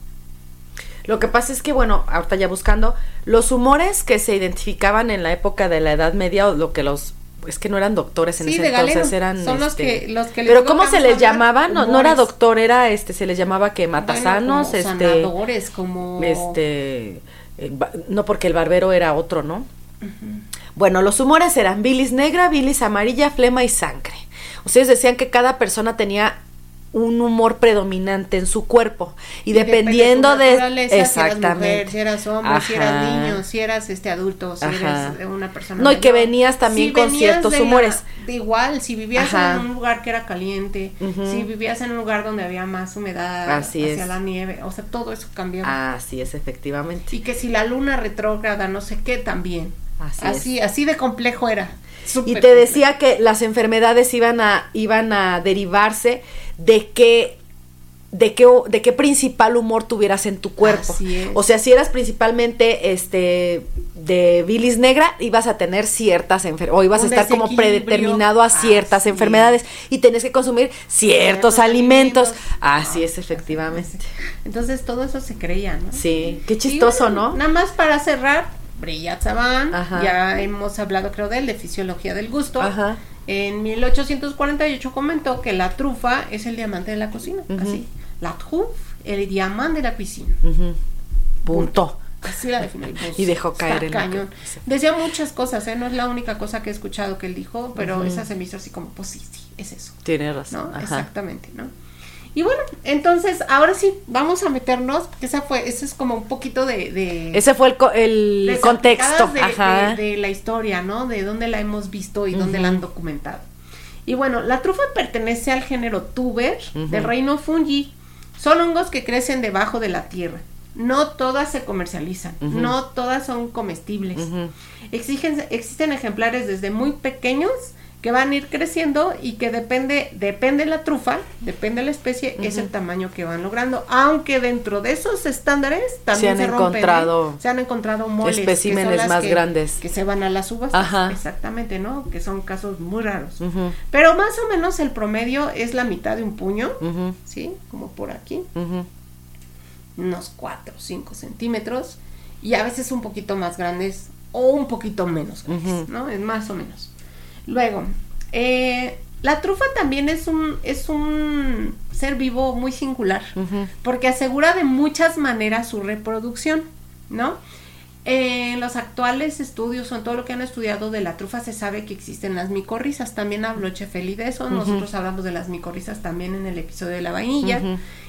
Lo que pasa es que, bueno, ahorita ya buscando, los humores que se identificaban en la época de la Edad Media, o lo que los, es que no eran doctores en Sí, ese de entonces, galeno. eran... Son los este, que- los que les Pero ¿cómo se les llamaba? No, no era doctor, era, este, se les llamaba que matasanos, Bueno, como este... sanadores, como... Este... eh, no, porque el barbero era otro, ¿no? Bueno, los humores eran bilis negra, bilis amarilla, flema y sangre. Ustedes decían que cada persona tenía un humor predominante en su cuerpo y, dependiendo de, exactamente Si eras mujer, si eras hombre, si eras niño, si eras este adulto, si Ajá. eres una persona. No, y que venías también con venías ciertos de la- humores. de igual, si vivías Ajá. en un lugar que era caliente, si vivías en un lugar donde había más humedad Así hacia es. la nieve, o sea, todo eso cambiaba. Así es, efectivamente. Y que si la luna retrógrada, no sé qué, también. Así, así, así de complejo era. y te decía que las enfermedades iban a, iban a derivarse de que de qué, de qué principal humor tuvieras en tu cuerpo. O sea, si eras principalmente este de bilis negra, ibas a tener ciertas enfermedades, o ibas a estar como predeterminado a ciertas enfermedades y tenés que consumir ciertos, alimentos. Así es, efectivamente. Entonces todo eso se creía, ¿no? Sí, qué chistoso, ¿no? Nada más para cerrar, Brillat Saban, ya hemos hablado creo de él, de fisiología del gusto. Ajá. En 1848 comentó que la trufa es el diamante de la cocina, así la truffe, el diamante de la piscina. Punto. Así la definió. y dejó caer el cañón. Decía muchas cosas, ¿eh? no es la única cosa que he escuchado que él dijo, pero esa se me hizo así como, pues sí, sí, es eso. Tiene razón. Exactamente, ¿no? Y bueno, entonces, ahora sí, vamos a meternos, porque esa fue, ese es como un poquito de... ese fue el, el contexto de, De, la historia, ¿no? De dónde la hemos visto y dónde la han documentado. Y bueno, la trufa pertenece al género tuber del reino fungi. Son hongos que crecen debajo de la tierra. No todas se comercializan, no todas son comestibles. existen ejemplares desde muy pequeños que van a ir creciendo y que depende, depende la trufa, depende la especie, es el tamaño que van logrando. Aunque dentro de esos estándares también se, han encontrado, se han encontrado moles, especímenes más grandes que se van a las uvas, exactamente, ¿no? Que son casos muy raros. Pero más o menos el promedio es la mitad de un puño, ¿sí? Como por aquí, unos 4 o 5 centímetros y a veces un poquito más grandes o un poquito menos grandes, ¿no? Es más o menos. Luego, eh, la trufa también es un, es un ser vivo muy singular, porque asegura de muchas maneras su reproducción, ¿no? En los actuales estudios o en todo lo que han estudiado de la trufa se sabe que existen las micorrizas. También habló Chefeli de eso. Nosotros hablamos de las micorrizas también en el episodio de la vainilla.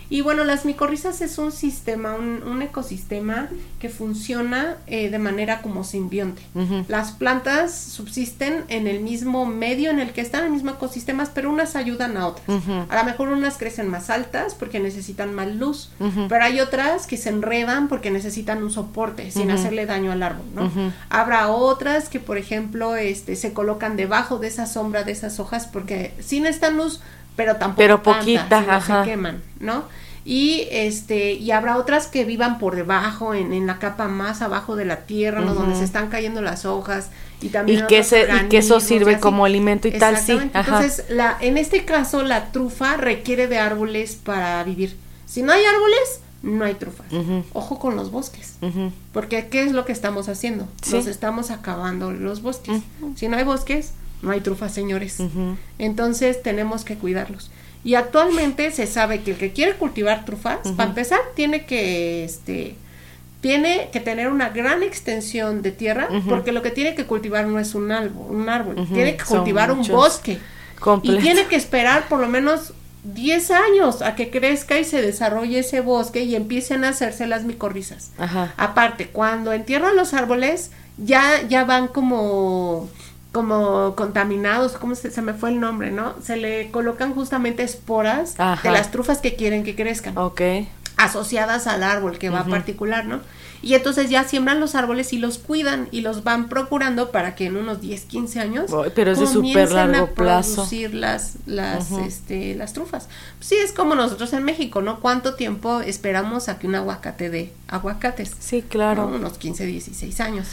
Y bueno, las micorrizas es un sistema, un, ecosistema que funciona eh, de manera como simbionte. Las plantas subsisten en el mismo medio en el que están, en el mismo ecosistema, pero unas ayudan a otras. A lo mejor unas crecen más altas porque necesitan más luz, pero hay otras que se enredan porque necesitan un soporte sin hacerle daño al árbol, ¿no? Habrá otras que, por ejemplo, este, se colocan debajo de esa sombra de esas hojas porque sin necesitan luz, pero tampoco pero poquita, se queman, ¿no? Y este y habrá otras que vivan por debajo en, en la capa más abajo de la tierra, ¿no? donde se están cayendo las hojas y también y que, y que eso sirve como alimento y tal, sí. Entonces, la en este caso la trufa requiere de árboles para vivir. Si no hay árboles, no hay trufas. Ojo con los bosques. Porque ¿qué es lo que estamos haciendo? Nos estamos acabando los bosques. Si no hay bosques, no hay trufas, señores. Entonces tenemos que cuidarlos. Y actualmente se sabe que el que quiere cultivar trufas, para empezar, tiene que, este, tiene que tener una gran extensión de tierra, porque lo que tiene que cultivar no es un árbol, un árbol, tiene que cultivar un bosque. Y tiene que esperar por lo menos 10 años a que crezca y se desarrolle ese bosque y empiecen a hacerse las micorrizas. Aparte, cuando entierran los árboles, ya, ya van como como contaminados, ¿cómo se, me fue el nombre, no? Se le colocan justamente esporas de las trufas que quieren que crezcan. Ok. Asociadas al árbol que va a particular, ¿no? Y entonces ya siembran los árboles y los cuidan y los van procurando para que en unos 10, 15 años pero es de súper largo a producir las las este las trufas. sí, es como nosotros en México, ¿no? ¿Cuánto tiempo esperamos a que un aguacate dé aguacates? Sí, claro. Unos 15, 16 años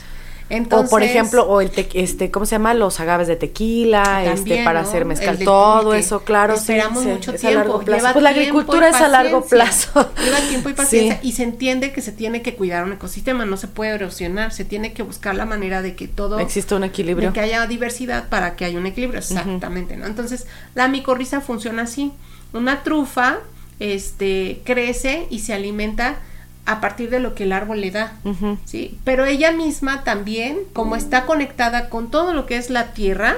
o por ejemplo, o el este, ¿cómo se llama? Los agaves de tequila, este, para hacer mezcal, todo eso, claro, Esperamos mucho tiempo. A largo plazo. pues la agricultura es a largo plazo. Lleva tiempo y paciencia y se entiende que se tiene que cuidar un ecosistema, no se puede erosionar, se tiene que buscar la manera de que todo exista un equilibrio, de que haya diversidad para que haya un equilibrio, exactamente, ¿no? Entonces, la micorriza funciona así. Una trufa este crece y se alimenta a partir de lo que el árbol le da, ¿sí? Pero ella misma también, como está conectada con todo lo que es la tierra,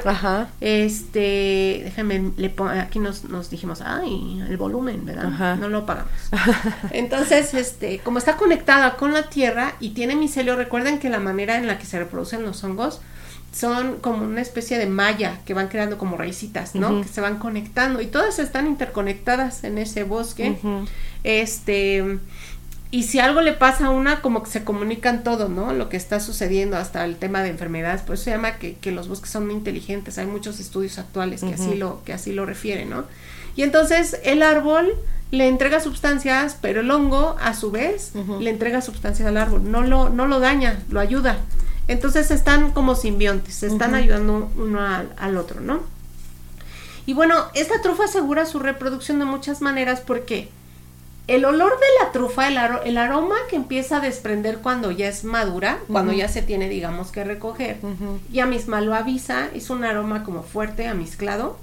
este, déjame, le aquí nos, nos dijimos, ay, el volumen, ¿verdad? No lo pagamos. Entonces, este, como está conectada con la tierra y tiene micelio, recuerden que la manera en la que se reproducen los hongos son como una especie de malla que van creando como raicitas, ¿no? Que se van conectando y todas están interconectadas en ese bosque. Este y si algo le pasa a una, como que se comunican todo, ¿no? Lo que está sucediendo, hasta el tema de enfermedades. Por eso se llama que, que los bosques son muy inteligentes. Hay muchos estudios actuales que, así lo, que así lo refieren, ¿no? Y entonces el árbol le entrega sustancias, pero el hongo, a su vez, le entrega sustancias al árbol. No lo, no lo daña, lo ayuda. Entonces están como simbiontes, se están ayudando uno al, al otro, ¿no? Y bueno, esta trufa asegura su reproducción de muchas maneras porque el olor de la trufa, el, el, aroma que empieza a desprender cuando ya es madura, cuando ya se tiene, digamos, que recoger, ya misma lo avisa, es un aroma como fuerte, amizclado,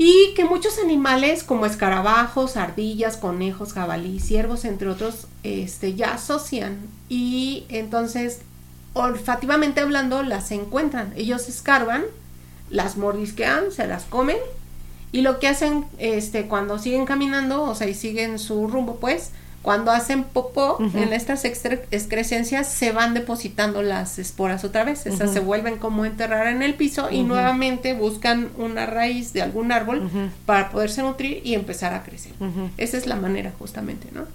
y que muchos animales como escarabajos, ardillas, conejos, jabalí, ciervos, entre otros, este, ya asocian. Y entonces, olfativamente hablando, las encuentran. Ellos escarban, las mordisquean, se las comen y lo que hacen este cuando siguen caminando, o sea, y siguen su rumbo, pues, cuando hacen popó en estas excrescencias se van depositando las esporas otra vez, esas se vuelven como enterrar en el piso y nuevamente buscan una raíz de algún árbol para poderse nutrir y empezar a crecer. Esa es la manera justamente, ¿no?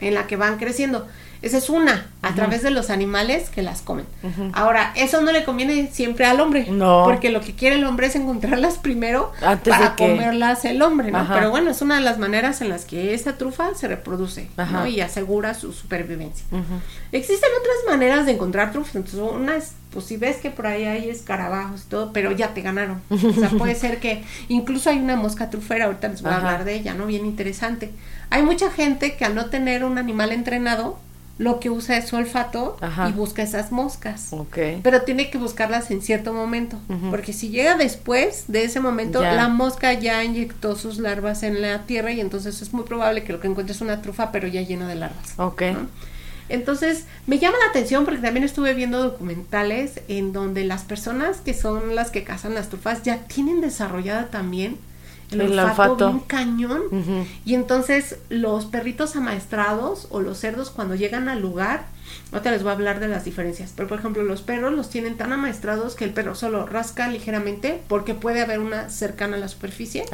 En la que van creciendo. Esa es una, a través de los animales que las comen. Ahora, eso no le conviene siempre al hombre. No. Porque lo que quiere el hombre es encontrarlas primero para comerlas el hombre, ¿no? Pero bueno, es una de las maneras en las que esa trufa se reproduce, ¿no? Y asegura su supervivencia. Existen otras maneras de encontrar trufas. Entonces, una es, pues si ves que por ahí hay escarabajos y todo, pero ya te ganaron. O sea, puede ser que incluso hay una mosca trufera, ahorita les voy a hablar de ella, ¿no? Bien interesante. Hay mucha gente que al no tener un animal entrenado, lo que usa es su olfato y busca esas moscas. Pero tiene que buscarlas en cierto momento, porque si llega después de ese momento, la mosca ya inyectó sus larvas en la tierra y entonces es muy probable que lo que encuentres es una trufa, pero ya llena de larvas. Entonces, me llama la atención porque también estuve viendo documentales en donde las personas que son las que cazan las trufas ya tienen desarrollada también el, olfato, bien cañón. Y entonces los perritos amaestrados o los cerdos cuando llegan al lugar, ahorita les voy a hablar de las diferencias, pero por ejemplo los perros los tienen tan amaestrados que el perro solo rasca ligeramente porque puede haber una cercana a la superficie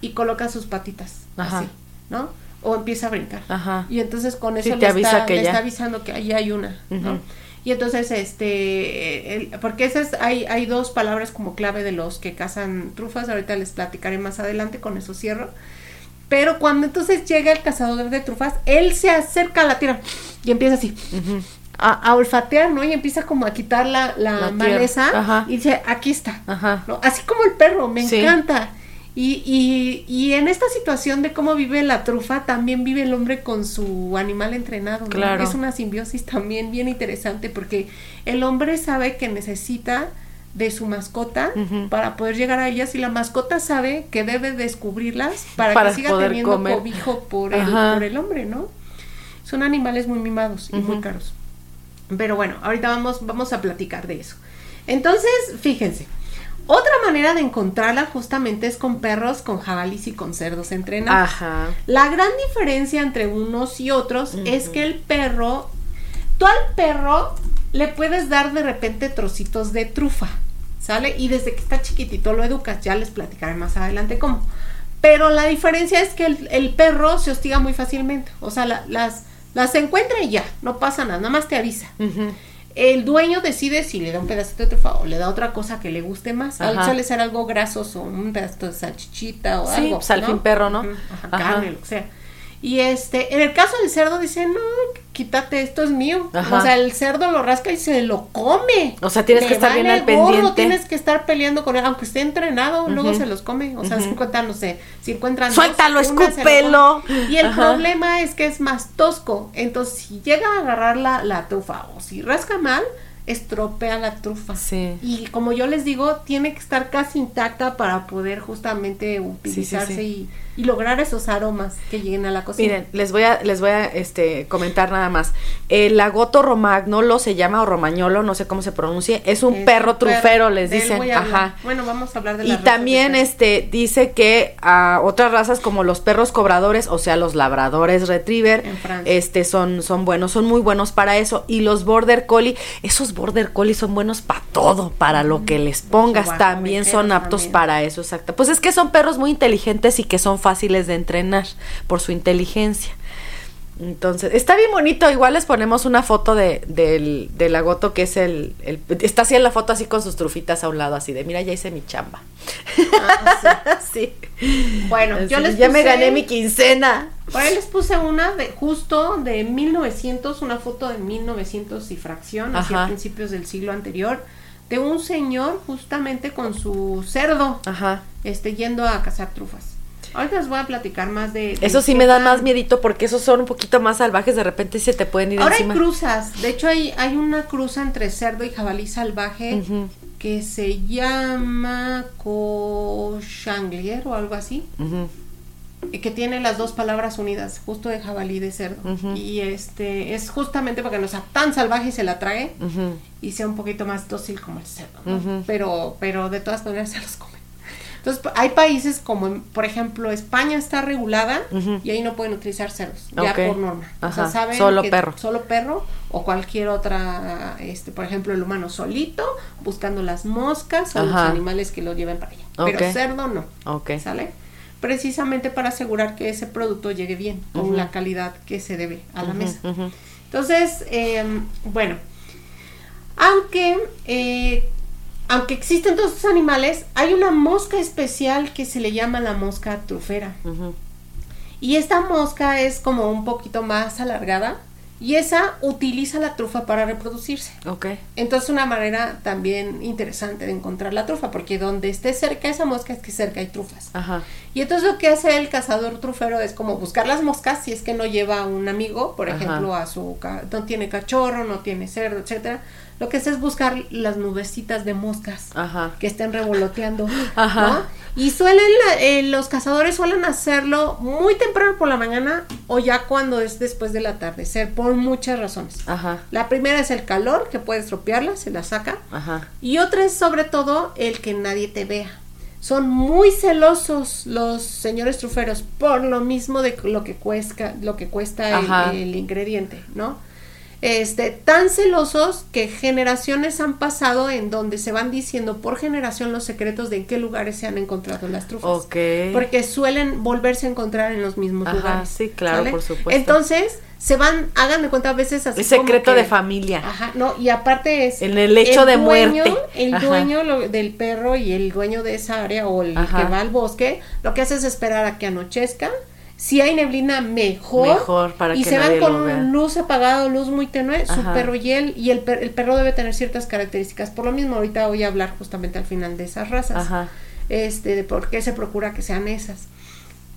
y coloca sus patitas así, ¿no? O empieza a brincar. Y entonces con eso le, está, está, avisando que ahí hay una, ¿no? Y entonces, este, porque esas hay, hay dos palabras como clave de los que cazan trufas, ahorita les platicaré más adelante, con eso cierro. Pero cuando entonces llega el cazador de trufas, él se acerca a la tierra y empieza así. A, olfatear, ¿no? Y empieza como a quitar la, la, maleza y dice, aquí está. Así como el perro, me encanta. Y, y, y, en esta situación de cómo vive la trufa, también vive el hombre con su animal entrenado. Claro. Es una simbiosis también bien interesante porque el hombre sabe que necesita de su mascota para poder llegar a ellas y la mascota sabe que debe descubrirlas para, que siga teniendo cobijo por el, por el hombre, ¿no? Son animales muy mimados y muy caros. Pero bueno, ahorita vamos, vamos a platicar de eso. Entonces, fíjense, otra manera de encontrarla justamente es con perros, con jabalís y con cerdos entrenados. Ajá. La gran diferencia entre unos y otros es que el perro, tú al perro le puedes dar de repente trocitos de trufa, ¿sale? Y desde que está chiquitito lo educas, ya les platicaré más adelante cómo. Pero la diferencia es que el, perro se hostiga muy fácilmente, o sea, las, las encuentra y ya, no pasa nada, nada más te avisa el dueño decide si le da un pedacito de trufa o le da otra cosa que le guste más. Ajá. Suele ser algo grasoso, un pedazo de salchichita o algo. Sí, pues al perro, ¿no? Ajá, carne, lo que sea. Y este, en el caso del cerdo dice, no, quítate, esto es mío. O sea, el cerdo lo rasca y se lo come. O sea, tienes que estar bien al pendiente. tienes que estar peleando con él, aunque esté entrenado, luego se los come. O sea, si encuentran, no sé, si encuentran... Suéltalo, escúpelo. Y el problema es que es más tosco. Entonces, si llega a agarrar la, la trufa o si rasca mal, estropea la trufa. Sí. Y como yo les digo, tiene que estar casi intacta para poder justamente utilizarse y y lograr esos aromas que lleguen a la cocina. Miren, les voy a, les voy a este, comentar nada más. El agoto romagnolo se llama o romagnolo, no sé cómo se pronuncie, es un perro trufero, les dicen. Ajá. Bueno, vamos a hablar de la Y también este dice que a otras razas como los perros cobradores, o sea, los labradores retriever, este son son buenos, son muy buenos para eso y los border collie, esos border collie son buenos para todo, para lo que les pongas, también son aptos para eso, exacto. Pues es que son perros muy inteligentes y que son fáciles de entrenar por su inteligencia. Entonces, está bien bonito. Igual les ponemos una foto de, del, del agoto que es el, el- Está así en la foto, así con sus trufitas a un lado, así de, mira, ya hice mi chamba. Ah, sí. Bueno, yo les ya me puse- gané mi quincena. Por ahí les puse una de justo de 1900, una foto de 1900 y fracción, hacia principios del siglo anterior, de un señor justamente con su cerdo, Ajá. este, yendo a cazar trufas. Ahorita les voy a platicar más de... de Eso sí me da más miedito porque esos son un poquito más salvajes. De repente se te pueden ir Ahora encima. hay cruzas, de hecho hay, hay una cruza entre cerdo y jabalí salvaje que se llama cochanglier o algo así. y que tiene las dos palabras unidas, justo de jabalí y de cerdo. Y este es justamente para que no sea tan salvaje y se la trague y sea un poquito más dócil como el cerdo. Pero pero de todas maneras se los comen. Entonces, hay países como, por ejemplo, España está regulada y ahí no pueden utilizar cerdos, ya por norma. O sea, saben solo que perro. Solo perro o cualquier otra, este, por ejemplo, el humano solito, buscando las moscas o los animales que lo lleven para allá. Pero cerdo no. Ok. ¿Sale? Precisamente para asegurar que ese producto llegue bien, con la calidad que se debe a la mesa. Entonces, eh, bueno, aunque, eh, aunque existen todos estos animales, hay una mosca especial que se le llama la mosca trufera. Y esta mosca es como un poquito más alargada y esa utiliza la trufa para reproducirse. Ok. Entonces una manera también interesante de encontrar la trufa, porque donde esté cerca esa mosca es que cerca hay trufas. Ajá. Y entonces lo que hace el cazador trufero es como buscar las moscas si es que no lleva a un amigo, por Ajá. ejemplo, a su no tiene cachorro, no tiene cerdo, etcétera. Lo que hace es buscar las nubecitas de moscas Ajá. que estén revoloteando, Ajá. ¿no? Y suelen la- eh, los cazadores suelen hacerlo muy temprano por la mañana o ya cuando es después del atardecer por muchas razones. Ajá. La primera es el calor que puede estropearla, se la saca. Ajá. Y otra es sobre todo el que nadie te vea. Son muy celosos los señores truferos por lo mismo de lo que cuesta, lo que cuesta el, el ingrediente, ¿no? Este, tan celosos que generaciones han pasado en donde se van diciendo por generación los secretos de en qué lugares se han encontrado las trufas. Porque suelen volverse a encontrar en los mismos Ajá, lugares. sí, claro, por supuesto. Entonces, se van, hagan de cuenta a veces así como secreto que- de familia. Ajá, no, y aparte es En el hecho de dueño- muerte. El Ajá. dueño lo- del perro y el dueño de esa área o el Ajá. que va al bosque, lo que hace es esperar a que anochezca. Si hay neblina, mejor. Mejor, para y que se van con vea. luz apagada, luz muy tenue, su perro y él, y el, per- el perro debe tener ciertas características. Por lo mismo, ahorita voy a hablar justamente al final de esas razas. Ajá. Este, de por qué se procura que sean esas.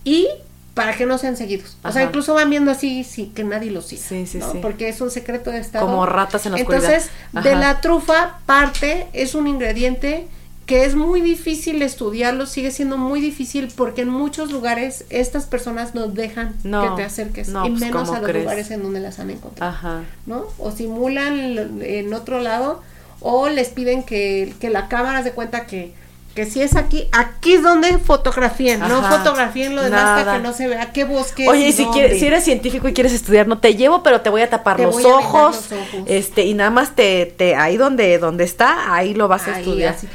Y para que no sean seguidos. O sea, incluso van viendo así, sí, que nadie los siga. Sí, sí, ¿no? sí. Porque es un secreto de estado. Como ratas en la Entonces, oscuridad. de la trufa parte es un ingrediente que es muy difícil estudiarlo, sigue siendo muy difícil porque en muchos lugares estas personas no dejan No, que te acerques no, y pues, menos ¿cómo a los crees? lugares en donde las han encontrado, Ajá. ¿no? O simulan en otro lado o les piden que, que la cámara se cuenta que que si es aquí, aquí es donde fotografíen, no Ajá. fotografíen lo demás para Nada. que no se vea qué bosque Oye, y si, quieres, si eres científico y quieres estudiar, no te llevo, pero te voy a tapar los, voy a vendar ojos, los ojos. Este, y nada más te, te, ahí donde, donde está, ahí lo vas a estudiar. así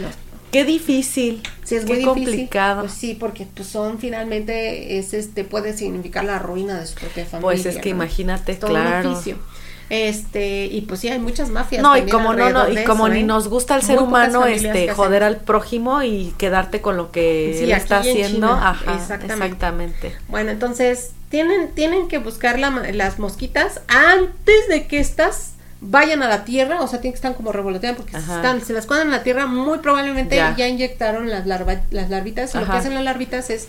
Qué difícil. Sí, es qué muy difícil. complicado. Pues sí, porque pues son finalmente, es este, puede significar la ruina de su propia familia. Pues es que ¿no? imagínate, Todo claro. un oficio. Este, y pues sí, hay muchas mafias. No, y como no, no, y como eso, ni ¿eh? nos gusta Muy ser humano, este, joder al prójimo y quedarte con lo que Sí, él está haciendo. China, Ajá, exactamente. exactamente. Bueno, entonces, tienen, tienen que buscar la las mosquitas antes de que estas vayan a la tierra, o sea, tienen que estar como revoloteando porque si están, se las cuadran en la tierra, muy probablemente Ya. ya, inyectaron las, larva, las larvitas. y Lo que hacen las larvitas es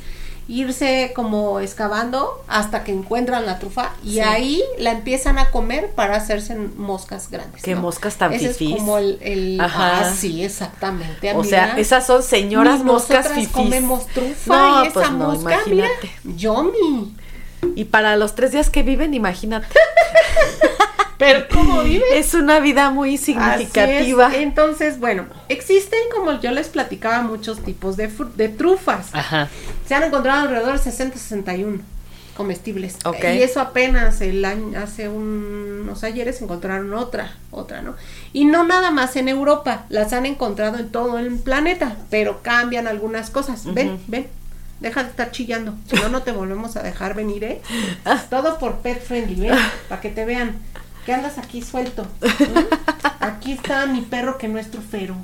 irse como excavando hasta que encuentran la trufa y Sí. ahí la empiezan a comer para hacerse moscas grandes. Qué ¿no? moscas tan Ese es fifís. como el, el- Ajá. ah, sí, exactamente. O sea, esas son señoras moscas fifís. comemos trufa No, y esa pues no, mosca, mira, imagínate. yummy. Y para los tres días que viven, imagínate. Pero ¿cómo vive? es una vida muy significativa. Así es. Entonces, bueno, existen, como yo les platicaba, muchos tipos de, fru- de trufas. Ajá. Se han encontrado alrededor de 60, 61 comestibles. Ok. Y eso apenas el año, hace unos ayeres encontraron otra, otra, ¿no? Y no nada más en Europa, las han encontrado en todo el planeta, pero cambian algunas cosas. Ven, ven. deja de estar chillando, si no, no te volvemos a dejar venir, ¿eh? Todo por pet friendly, ¿ven? Para que te vean que andas aquí suelto. Aquí está mi perro que no es trufero.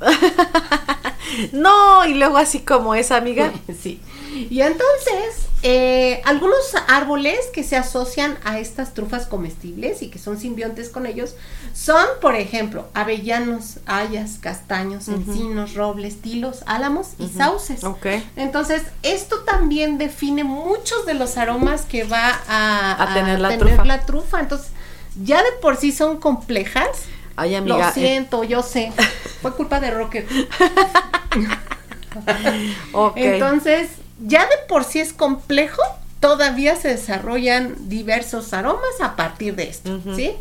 no, y luego así como es, amiga. sí. Y entonces, eh, algunos árboles que se asocian a estas trufas comestibles y que son simbiontes con ellos son, por ejemplo, avellanos, hayas, castaños, encinos, robles, tilos, álamos y sauces. Okay. Entonces, esto también define muchos de los aromas que va a, tener, la, trufa. la trufa. Entonces, ya de por sí son complejas. Ay, amiga. Lo eh. siento, yo sé. Fue culpa de Rocket. Entonces, ya de por sí es complejo, todavía se desarrollan diversos aromas a partir de esto, ¿sí?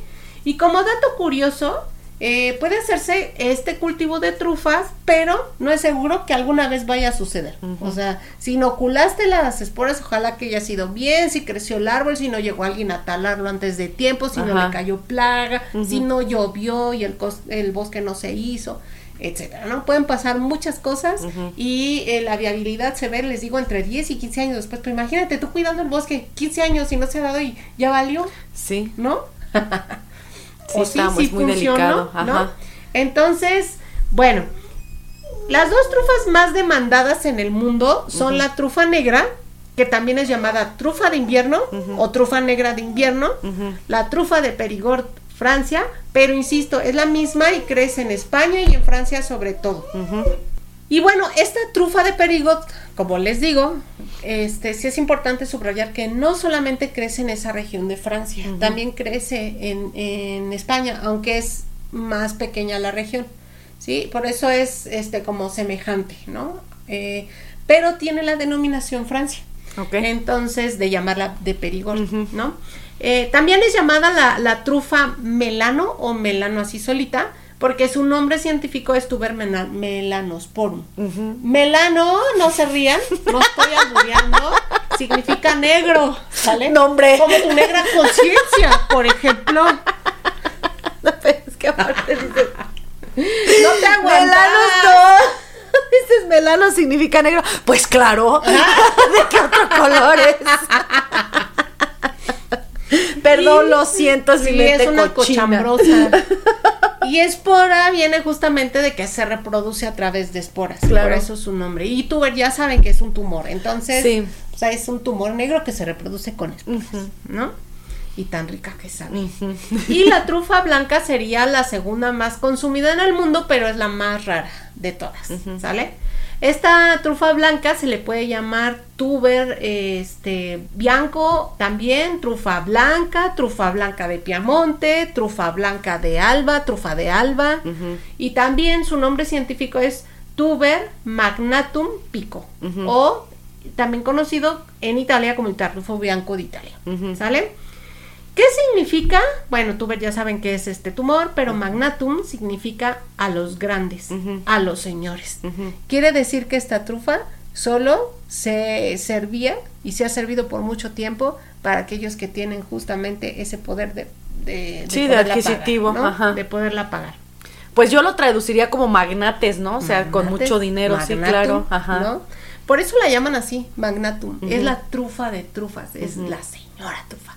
Y como dato curioso, eh, puede hacerse este cultivo de trufas, pero no es seguro que alguna vez vaya a suceder. O sea, si inoculaste las esporas, ojalá que haya sido bien, si creció el árbol, si no llegó alguien a talarlo antes de tiempo, si no le cayó plaga, si no llovió y el, el bosque no se hizo etcétera, ¿no? Pueden pasar muchas cosas y eh, la viabilidad se ve, les digo, entre 10 y 15 años después. Pero imagínate tú cuidando el bosque 15 años y no se ha dado y ya valió. Sí. ¿No? sí, estamos, muy delicado. ¿no? Entonces, bueno, las dos trufas más demandadas en el mundo son la trufa negra, que también es llamada trufa de invierno o trufa negra de invierno, la trufa de Perigord Francia, pero insisto, es la misma y crece en España y en Francia sobre todo. Y bueno, esta trufa de Perigot, como les digo, este sí es importante subrayar que no solamente crece en esa región de Francia, también crece en, España, aunque es más pequeña la región. ¿sí? Por eso es este como semejante, ¿no? Eh, pero tiene la denominación Francia. Entonces, de llamarla de Perigord, ¿no? Eh, también es llamada la, trufa melano o melano así solita, porque su nombre científico es tuber melanosporum. Melano, no se rían, no estoy albureando, significa negro, ¿sale? Nombre. Como tu negra conciencia, por ejemplo. No, es que aparte dices... No te aguantas. Melanos no. Dices melano significa negro. Pues claro. ¿De qué otro color es? Perdón, lo siento si me es una cochambrosa. y espora viene justamente de que se reproduce a través de esporas. Claro. Por eso es su nombre. Y tuber ya saben que es un tumor. Entonces, o sea, es un tumor negro que se reproduce con esporas, ¿no? Y tan rica que sabe. Y la trufa blanca sería la segunda más consumida en el mundo, pero es la más rara de todas, ¿sale? Esta trufa blanca se le puede llamar tuber este bianco también, trufa blanca, trufa blanca de Piamonte, trufa blanca de Alba, trufa de Alba. Y también su nombre científico es tuber magnatum pico o también conocido en Italia como el tartufo bianco de Italia, ¿sale? ¿Qué significa? Bueno, tuber ya saben que es este tumor, pero magnatum significa a los grandes, a los señores. Quiere decir que esta trufa solo se servía y se ha servido por mucho tiempo para aquellos que tienen justamente ese poder de, de, sí, de adquisitivo, de poderla pagar. Pues yo lo traduciría como magnates, ¿no? O sea, con mucho dinero, sí, claro. Ajá. Por eso la llaman así, magnatum. Es la trufa de trufas, es la señora trufa.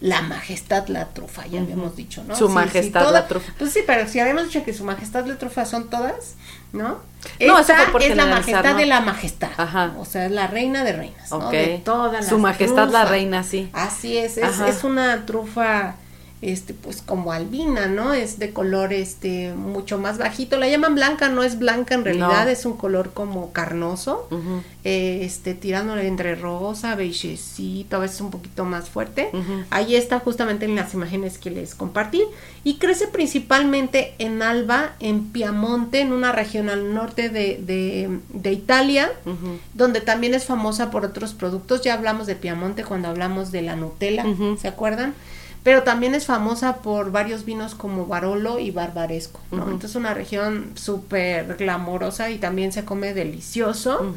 La majestad la trufa, ya habíamos dicho, ¿no? Su majestad la trufa. Pues sí, pero si habíamos dicho que su majestad la trufa son todas, ¿no? No, Esta es la majestad de la majestad. Ajá. O sea, es la reina de reinas, ¿no? De todas Su majestad la reina, sí. Así es, es, es una trufa este pues como albina, ¿no? Es de color este mucho más bajito, la llaman blanca, no es blanca en realidad, es un color como carnoso, eh, este tirándole entre rosa, beigecito, a veces un poquito más fuerte. Ahí está justamente en las imágenes que les compartí y crece principalmente en Alba, en Piamonte, en una región al norte de, de, de Italia, donde también es famosa por otros productos. Ya hablamos de Piamonte cuando hablamos de la Nutella, ¿se acuerdan? Pero también es famosa por varios vinos como Barolo y Barbaresco, ¿no? Entonces es una región súper glamorosa y también se come delicioso.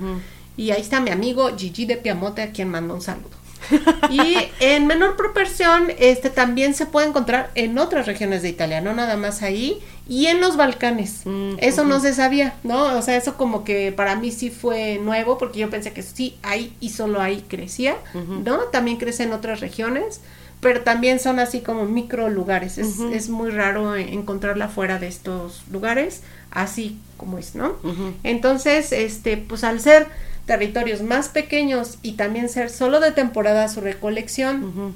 Y ahí está mi amigo Gigi de Piamonte, a quien mando un saludo. y en menor proporción, este también se puede encontrar en otras regiones de Italia, no nada más ahí, y en los Balcanes. Mm, eso no se sabía, ¿no? O sea, eso como que para mí sí fue nuevo, porque yo pensé que sí, ahí y solo ahí crecía, ¿no? También crece en otras regiones pero también son así como micro lugares. Es, es muy raro encontrarla fuera de estos lugares, así como es, ¿no? Entonces, este, pues al ser territorios más pequeños y también ser solo de temporada su recolección,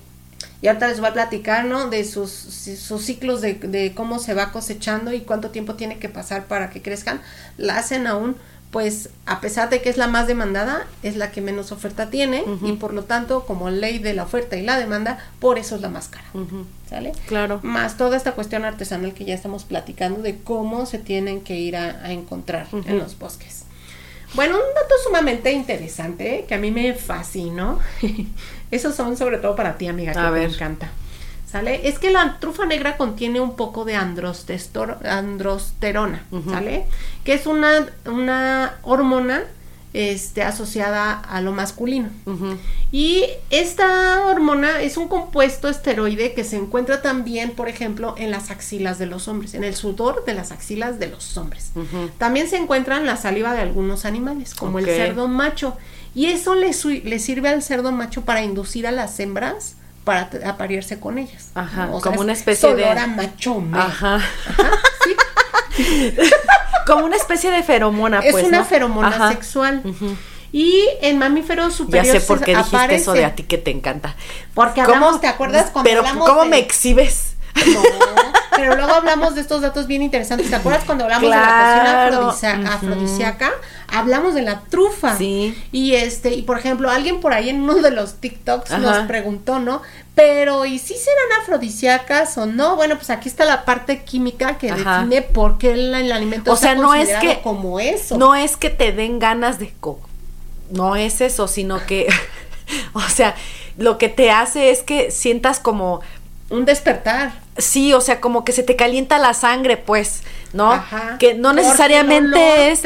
y ahorita les voy a platicar, ¿no? De sus, sus ciclos de, de, cómo se va cosechando y cuánto tiempo tiene que pasar para que crezcan, la hacen aún pues a pesar de que es la más demandada, es la que menos oferta tiene y por lo tanto, como ley de la oferta y la demanda, por eso es la más cara. ¿Sale? Claro. Más toda esta cuestión artesanal que ya estamos platicando de cómo se tienen que ir a, encontrar en los bosques. Bueno, un dato sumamente interesante que a mí me fascinó. Esos son sobre todo para ti, amiga, que me encanta. Es que la trufa negra contiene un poco de androsterona, ¿sale? Que es una, una hormona este, asociada a lo masculino. Y esta hormona es un compuesto esteroide que se encuentra también, por ejemplo, en las axilas de los hombres, en el sudor de las axilas de los hombres. También se encuentra en la saliva de algunos animales, como el cerdo macho. Y eso le, le sirve al cerdo macho para inducir a las hembras para aparearse con ellas. Ajá, como una especie de... machón. Ajá. como una especie de feromona, es pues, Es una feromona sexual. Y en mamíferos superiores. Ya sé por qué dijiste eso de a ti que te encanta. Porque hablamos, ¿te acuerdas cuando Pero ¿cómo me exhibes? No, pero luego hablamos de estos datos bien interesantes. ¿Te acuerdas cuando hablamos de la cocina afrodisíaca? Hablamos de la trufa. Sí. Y este, y por ejemplo, alguien por ahí en uno de los TikToks nos preguntó, ¿no? Pero, ¿y si serán afrodisíacas o no? Bueno, pues aquí está la parte química que define por qué el, alimento o sea, no es que como eso. No es que te den ganas de co no es eso, sino que o sea, lo que te hace es que sientas como un despertar. Sí, o sea, como que se te calienta la sangre, pues, ¿no? Ajá. Que no necesariamente es.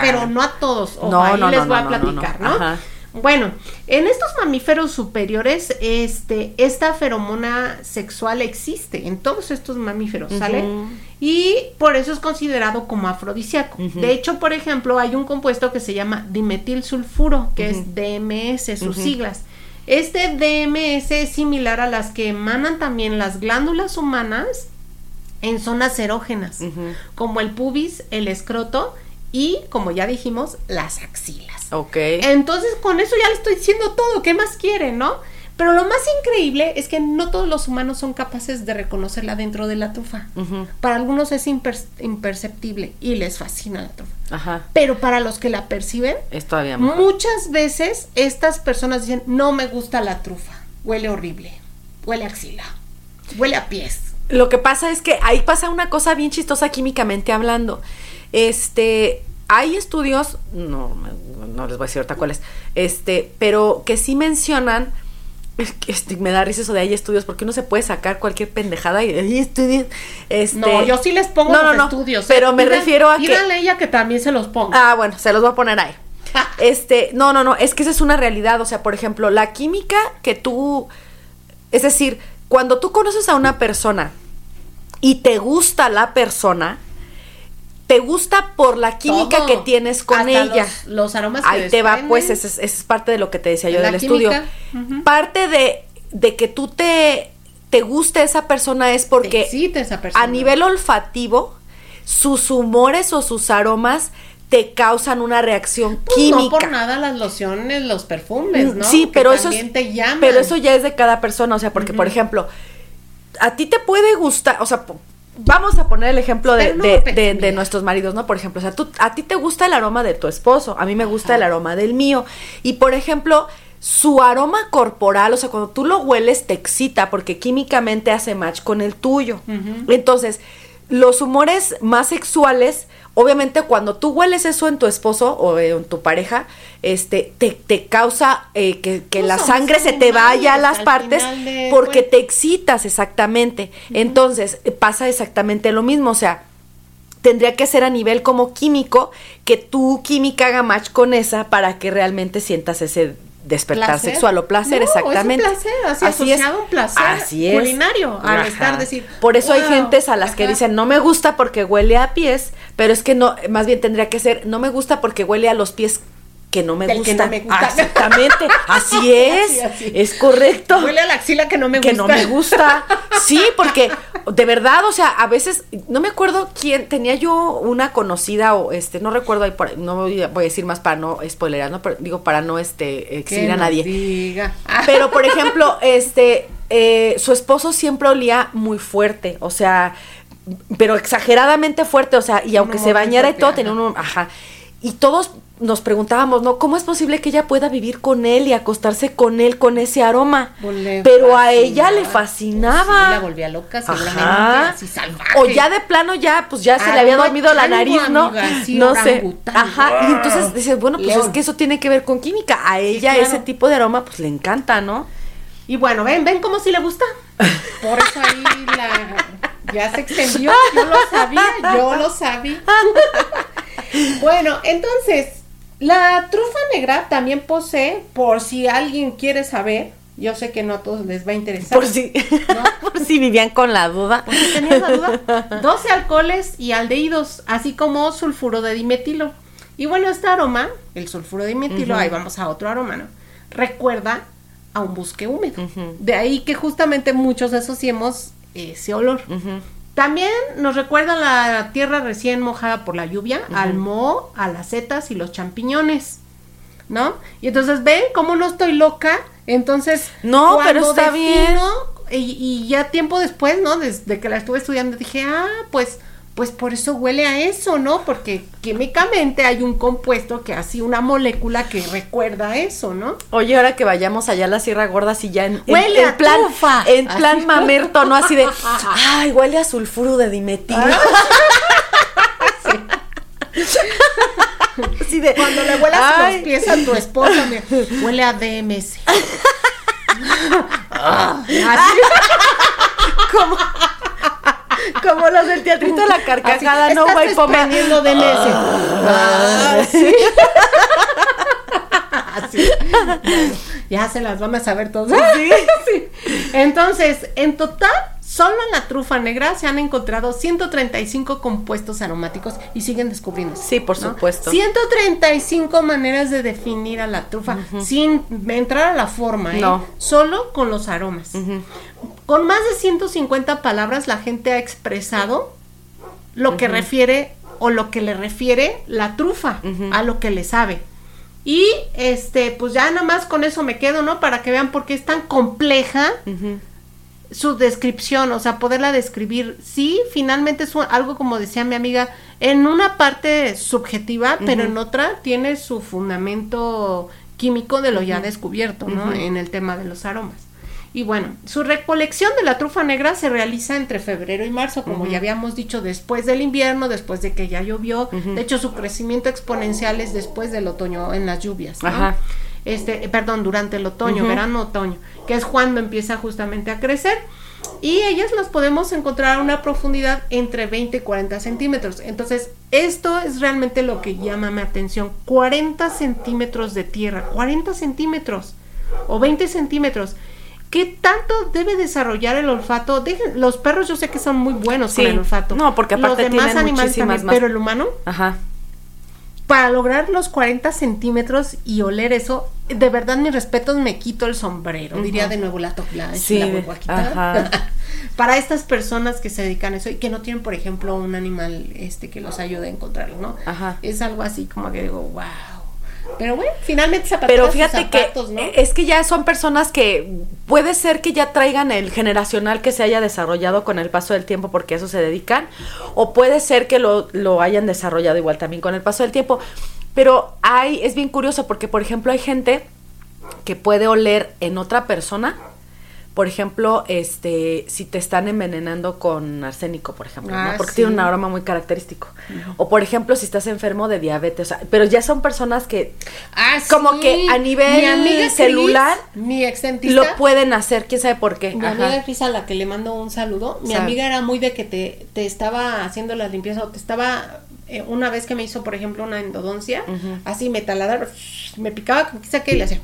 pero no a todos. no, ahí les voy a platicar, ¿no? Bueno, en estos mamíferos superiores, este, esta feromona sexual existe en todos estos mamíferos, ¿sale? Y por eso es considerado como afrodisíaco. De hecho, por ejemplo, hay un compuesto que se llama dimetilsulfuro, que es DMS, sus siglas. Este DMS es similar a las que emanan también las glándulas humanas en zonas erógenas, como el pubis, el escroto y, como ya dijimos, las axilas. Ok. Entonces, con eso ya le estoy diciendo todo. ¿Qué más quiere, no? Pero lo más increíble es que no todos los humanos son capaces de reconocerla dentro de la trufa. Para algunos es imperceptible y les fascina la trufa. Ajá. Pero para los que la perciben, es todavía muchas veces estas personas dicen, no me gusta la trufa, huele horrible, huele a axila, huele a pies. Lo que pasa es que ahí pasa una cosa bien chistosa químicamente hablando. Este, hay estudios, no, no les voy a decir ahorita cuáles, este, pero que sí mencionan este, me da risa eso de hay estudios, porque uno se puede sacar cualquier pendejada y hay estudios. Este, no, yo sí les pongo los estudios. Pero ¿eh? me refiero a que. A ella que también se los ponga. Ah, bueno, se los voy a poner ahí. este, no, no, no, es que esa es una realidad. O sea, por ejemplo, la química que tú. Es decir, cuando tú conoces a una persona y te gusta la persona, te gusta por la química que tienes con ella. Los, aromas Ahí te va, pues, esa es, parte de lo que te decía yo del estudio. Parte de, de, que tú te, te guste esa persona es porque esa persona. a nivel olfativo, sus humores o sus aromas te causan una reacción pues química. No por nada las lociones, los perfumes, ¿no? Sí, pero eso es, pero eso ya es de cada persona, o sea, porque por ejemplo, a ti te puede gustar, o sea, vamos a poner el ejemplo de, de, nuestros maridos, ¿no? Por ejemplo, o sea, tú, a ti te gusta el aroma de tu esposo, a mí me gusta el aroma del mío. Y por ejemplo, su aroma corporal, o sea, cuando tú lo hueles te excita porque químicamente hace match con el tuyo. Entonces, los humores más sexuales obviamente cuando tú hueles eso en tu esposo o en tu pareja, este, te, te causa eh, que, que la sangre se te vaya a las partes porque te excitas exactamente. Entonces pasa exactamente lo mismo, o sea, tendría que ser a nivel como químico que tu química haga match con esa para que realmente sientas ese despertar ¿Placer? sexual o placer, No, es un exactamente. placer, así asociado un placer culinario, al estar decir, Por eso hay gentes a las que dicen, no me gusta porque huele a pies, pero es que no, más bien tendría que ser, no me gusta porque huele a los pies que no me Del que gusta. no me gusta. Exactamente, así es, Así, así. es correcto. Huele a la axila que no me que gusta. no me gusta. Sí, porque de verdad, o sea, a veces, no me acuerdo quién, tenía yo una conocida o este, no recuerdo ahí por no voy a, decir más para no spoilerar, no, pero digo para no este Que exhibir a nadie. diga. Pero, por ejemplo, este, eh, su esposo siempre olía muy fuerte, o sea, pero exageradamente fuerte, o sea, y aunque Un se bañara y todo, tenía un, ajá. Y todos nos preguntábamos, ¿no? ¿Cómo es posible que ella pueda vivir con él y acostarse con él con ese aroma? Pues le Pero a ella le fascinaba. Sí, la volvía loca, seguramente, Ajá. así salvaje. O ya de plano ya, pues ya se le había dormido la nariz, ¿no? amiga, sí, no sé. Ajá. Y entonces dices, bueno, pues León. es que eso tiene que ver con química. A ella claro. ese tipo de aroma, pues le encanta, ¿no? Y bueno, ven, ven cómo si le gusta. Por eso ahí la ya se extendió. Yo lo sabía, yo lo sabía. bueno, entonces, la trufa negra también posee, por si alguien quiere saber, yo sé que no a todos les va a interesar. Por si, ¿no? por si vivían con la duda. Por si tenías la duda, 12 alcoholes y aldehídos, así como sulfuro de dimetilo. Y bueno, este aroma, el sulfuro de dimetilo, ahí vamos a otro aroma, ¿no? Recuerda a un bosque húmedo. De ahí que justamente muchos asociemos ese olor. También nos recuerda la tierra recién mojada por la lluvia, al moho, a las setas y los champiñones. ¿No? Y entonces ven cómo no estoy loca. Entonces, No, pero está bien. Y, y ya tiempo después, ¿no? Desde que la estuve estudiando, dije, ah, pues, pues por eso huele a eso, ¿no? Porque químicamente hay un compuesto que así, una molécula que recuerda eso, ¿no? Oye, ahora que vayamos allá a la Sierra Gorda, si ya en, Huele en a plan, en Así. plan mamerto, ¿no? Así de, ay, huele a sulfuro de dimetilo. Así de, Cuando le huelas ay, los pies a tu esposa, mira, huele a DMS. Ah, así. como, como los del teatrito de la carcajada, Así, no, güey, poma. desprendiendo DMS. Ah, sí. Así. Ya se las van a saber todos. Sí. Entonces, en total, solo en la trufa negra se han encontrado 135 compuestos aromáticos y siguen descubriendo. Sí, por supuesto. 135 maneras de definir a la trufa sin entrar a la forma, ¿eh? No. Solo con los aromas. Con más de 150 palabras la gente ha expresado lo que refiere o lo que le refiere la trufa a lo que le sabe. Y este, pues ya nada más con eso me quedo, ¿no? Para que vean por qué es tan compleja su descripción, o sea, poderla describir. Sí, finalmente es un- algo como decía mi amiga, en una parte subjetiva, pero en otra tiene su fundamento químico de lo ya descubierto, ¿no? En el tema de los aromas. Y bueno, su recolección de la trufa negra se realiza entre febrero y marzo, como ya habíamos dicho, después del invierno, después de que ya llovió. De hecho, su crecimiento exponencial es después del otoño en las lluvias. ¿no? Ajá. Este, eh, perdón, durante el otoño, verano, otoño, que es cuando empieza justamente a crecer. Y ellas las podemos encontrar a una profundidad entre 20 y 40 centímetros. Entonces, esto es realmente lo que llama mi atención. 40 centímetros de tierra, 40 centímetros o 20 centímetros. ¿Qué tanto debe desarrollar el olfato? Dejen- los perros yo sé que son muy buenos Sí. con el olfato. No, porque aparte los demás tienen animales también, más- pero el humano Ajá. para lograr los 40 centímetros y oler eso, de verdad mis respetos me quito el sombrero, diría de nuevo la topla, Sí, la vuelvo a quitar. ajá. para estas personas que se dedican a eso y que no tienen, por ejemplo, un animal este que los ayude a encontrarlo, ¿no? Ajá. Es algo así como que digo, wow. Pero bueno, finalmente zapatos Pero fíjate zapatos, que ¿no? eh, es que ya son personas que puede ser que ya traigan el generacional que se haya desarrollado con el paso del tiempo porque a eso se dedican, o puede ser que lo, lo hayan desarrollado igual también con el paso del tiempo. Pero hay, es bien curioso porque, por ejemplo, hay gente que puede oler en otra persona. Por ejemplo, este, si te están envenenando con arsénico, por ejemplo, ¿no? Ah, porque sí. tiene un aroma muy característico. O por ejemplo, si estás enfermo de diabetes, o sea, pero ya son personas que Ah, como sí. que a nivel Mi amiga Cris, celular mi ex dentista, lo pueden hacer, quién sabe por qué. Mi Ajá. amiga Cris, a la que le mando un saludo, mi Sabe. amiga era muy de que te, te estaba haciendo la limpieza o te estaba, eh, una vez que me hizo, por ejemplo, una endodoncia, así me taladra, me picaba, quizá que le hacía.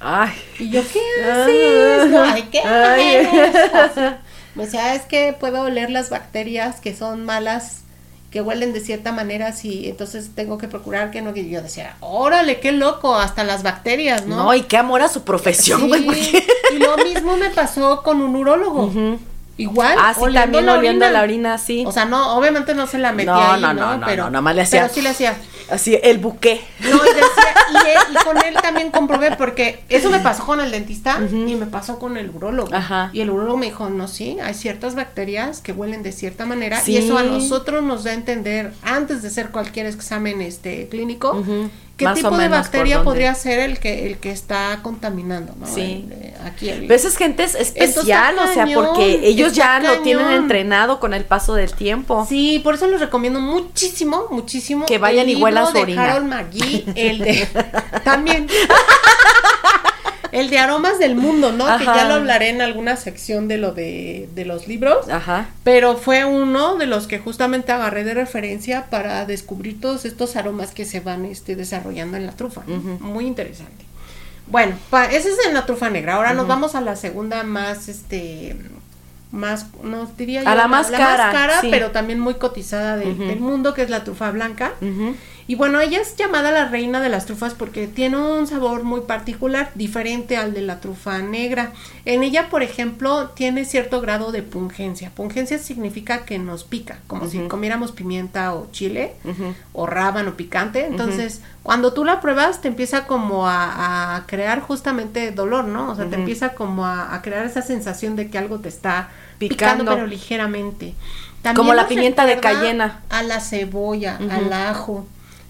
Ay. Y yo, ¿qué haces? Ay, ¿qué haces? O sea, es que puedo oler las bacterias que son malas que huelen de cierta manera, si entonces tengo que procurar que no, que yo decía, órale, qué loco, hasta las bacterias, ¿no? No, y qué amor a su profesión, güey. Y lo mismo me pasó con un urólogo. Igual, ah, sí, también oliendo la orina, sí. O sea, no, obviamente no se la metía ahí, no, no, no, pero, no, le hacía. Pero sí le hacía. Así, el buque. No, y, decía, y, con él también comprobé, porque eso me pasó con el dentista y me pasó con el urólogo. Ajá. Y el urólogo me dijo, no, sí, hay ciertas bacterias que huelen de cierta manera y eso a nosotros nos da a entender, antes de hacer cualquier examen este clínico, ¿Qué tipo de bacteria podría ser el que el que está contaminando? ¿no? Sí. aquí Pero esa es gente especial, o sea, porque ellos ya lo tienen entrenado con el paso del tiempo. Sí, por eso les recomiendo muchísimo, muchísimo. Que vayan y huelan su orina. Harold McGee, el de también. El de aromas del mundo, ¿no? Que ya lo hablaré en alguna sección de lo de, de los libros. Ajá. Pero fue uno de los que justamente agarré de referencia para descubrir todos estos aromas que se van este, desarrollando en la trufa. Muy interesante. Bueno, ese es en la trufa negra. Ahora nos vamos a la segunda más, este, más, no diría yo, a la, más cara, más cara pero también muy cotizada del mundo, que es la trufa blanca. Y bueno, ella es llamada la reina de las trufas porque tiene un sabor muy particular, diferente al de la trufa negra. En ella, por ejemplo, tiene cierto grado de pungencia. Pungencia significa que nos pica, como si comiéramos pimienta o chile, o rábano picante. Entonces, cuando tú la pruebas, te empieza como a, crear justamente dolor, ¿no? O sea, te empieza como a, crear esa sensación de que algo te está picando, pero ligeramente. como la pimienta de cayena. A la cebolla, al ajo.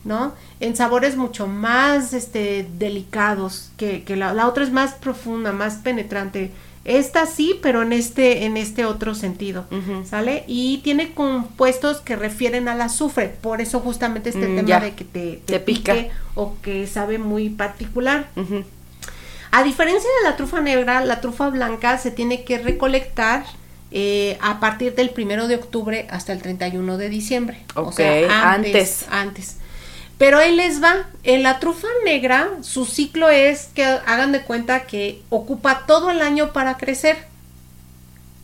¿No? En sabores mucho más este, delicados, que, que la, la, otra es más profunda, más penetrante. Esta sí, pero en este, en este otro sentido, ¿sale? Y tiene compuestos que refieren al azufre, por eso justamente este mm, tema de que te, te, pica o que sabe muy particular. A diferencia de la trufa negra, la trufa blanca se tiene que recolectar eh, a partir del primero de octubre hasta el 31 de diciembre. o sea, antes. Antes. Pero ahí les va, en la trufa negra su ciclo es que hagan de cuenta que ocupa todo el año para crecer.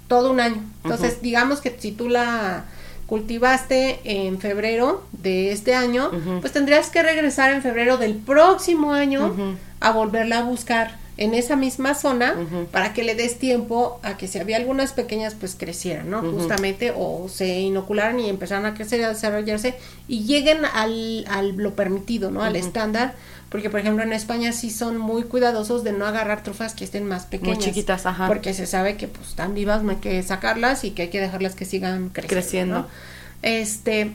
Todo un año. Entonces, digamos que si tú la cultivaste en febrero de este año, pues tendrías que regresar en febrero del próximo año a volverla a buscar en esa misma zona para que le des tiempo a que si había algunas pequeñas pues crecieran, ¿no? Justamente o se inocularan y empezaran a crecer y a desarrollarse y lleguen al, al lo permitido, ¿no? Al estándar, porque por ejemplo en España sí son muy cuidadosos de no agarrar trufas que estén más pequeñas. Muy chiquitas, ajá. Porque se sabe que pues están vivas, no hay que sacarlas y que hay que dejarlas que sigan creciendo. creciendo. Este,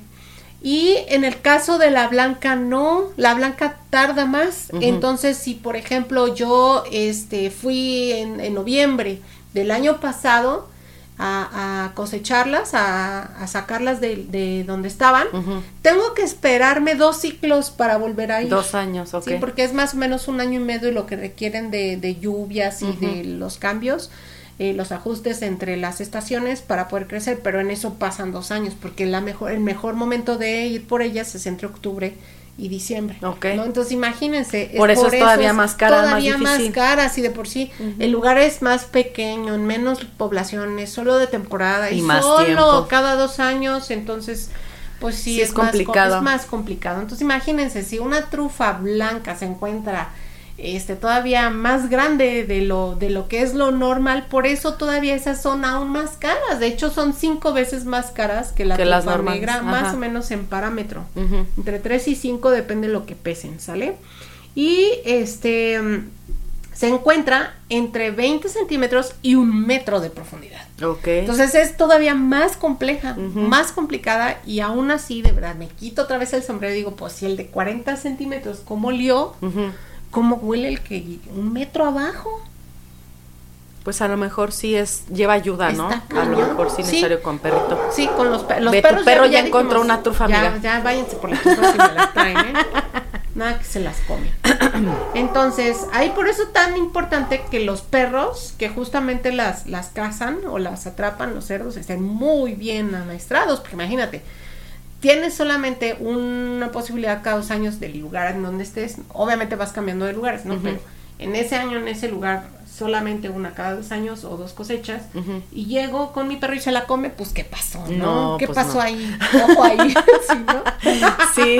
y en el caso de la blanca no, la blanca tarda más. Entonces, si por ejemplo yo este, fui en, noviembre del año pasado a, cosecharlas, a, sacarlas de, donde estaban, tengo que esperarme dos ciclos para volver a ir. Dos años, ok. Sí, porque es más o menos un año y medio lo que requieren de, lluvias y de los cambios. Eh, los ajustes entre las estaciones para poder crecer, pero en eso pasan dos años, porque la mejor, el mejor momento de ir por ellas es entre octubre y diciembre. Okay. ¿no? Entonces imagínense. Por eso es todavía más cara. Todavía más, cara, así de por sí. El lugar es más pequeño, en menos poblaciones, solo de temporada y, más solo cada dos años, entonces pues sí, es, complicado. es más complicado. Entonces imagínense, si una trufa blanca se encuentra este todavía más grande de lo de lo que es lo normal. Por eso todavía esas son aún más caras. De hecho son cinco veces más caras que la que negra más o menos en parámetro. Entre 3 y 5 depende de lo que pesen sale y este se encuentra entre 20 centímetros y un metro de profundidad. Entonces es todavía más compleja, más complicada y aún así, de verdad, me quito otra vez el sombrero y digo, pues si el de 40 centímetros, ¿cómo lió? ¿Cómo huele el que un metro abajo? Pues a lo mejor sí es lleva ayuda, ¿no? A lo mejor sí necesario con perrito. Sí, con los, los perros. Tu perro ya, encontró una trufa, ya, Ya, váyanse por las trufas y me las traen, ¿eh? Nada que se las come. Entonces, ahí por eso tan importante que los perros que justamente las, las cazan o las atrapan, los cerdos, estén muy bien amaestrados, porque imagínate, tienes solamente una posibilidad cada dos años del lugar en donde estés. Obviamente vas cambiando de lugares, ¿no? Pero en ese año, en ese lugar, solamente una cada dos años o dos cosechas, y llego con mi perro y se la come, pues ¿qué pasó? ¿no? No, qué pues pasó no. ahí? Ojo ahí, ¿sí, no? Sí,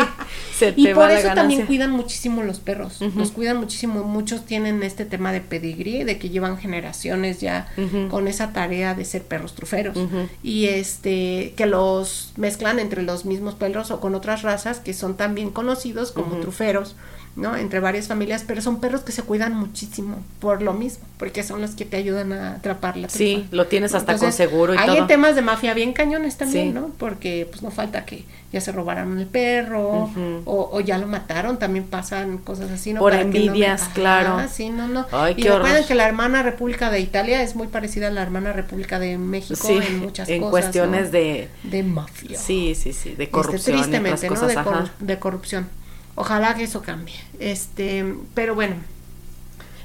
se te Y va por la eso también cuidan muchísimo los perros, los cuidan muchísimo, muchos tienen este tema de pedigrí, de que llevan generaciones ya con esa tarea de ser perros truferos, y este, que los mezclan entre los mismos perros o con otras razas que son también conocidos como truferos, ¿no? Entre varias familias, pero son perros que se cuidan muchísimo por lo mismo, porque son los que te ayudan a atrapar la Sí, trufa. lo tienes hasta Entonces, con seguro y hay todo. en temas de mafia bien cañones también, Sí. ¿no? Porque pues no falta que ya se robaron el perro Ujú. o, o ya lo mataron, también pasan cosas así, ¿no? Por Para que no me- envidias, claro. Sí, no, no. Ay, y recuerden horror. que la hermana República de Italia es muy parecida a la hermana República de México Sí, en muchas en cosas. cuestiones ¿no? de... de mafia. Sí, sí, sí, de Este, corrupción y tristemente, otras ¿no? cosas, De, ajá. corru- de corrupción. Ojalá que eso cambie. Este, pero bueno,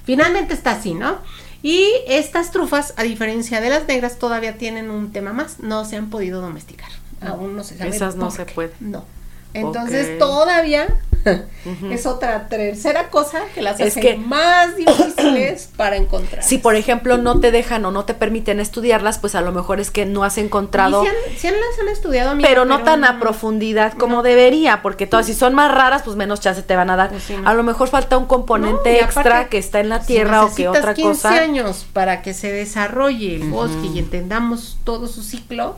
finalmente está así, ¿no? Y estas trufas, a diferencia de las negras, todavía tienen un tema más. No se han podido domesticar. Aún no se sabe. Esas no se qué. puede. No. Entonces todavía Es otra tercera cosa que las Es hace que- más difíciles para encontrar. Si por ejemplo no te dejan o no te permiten estudiarlas, pues a lo mejor es que no has encontrado, sí han, las han estudiado, amiga, pero no tan a profundidad como no. debería, porque todas si son más raras, pues menos chance te van a dar. Pues sí, no. A lo mejor falta un componente extra que está en la si tierra o que otra 15 cosa. años para que se desarrolle el bosque y entendamos todo su ciclo,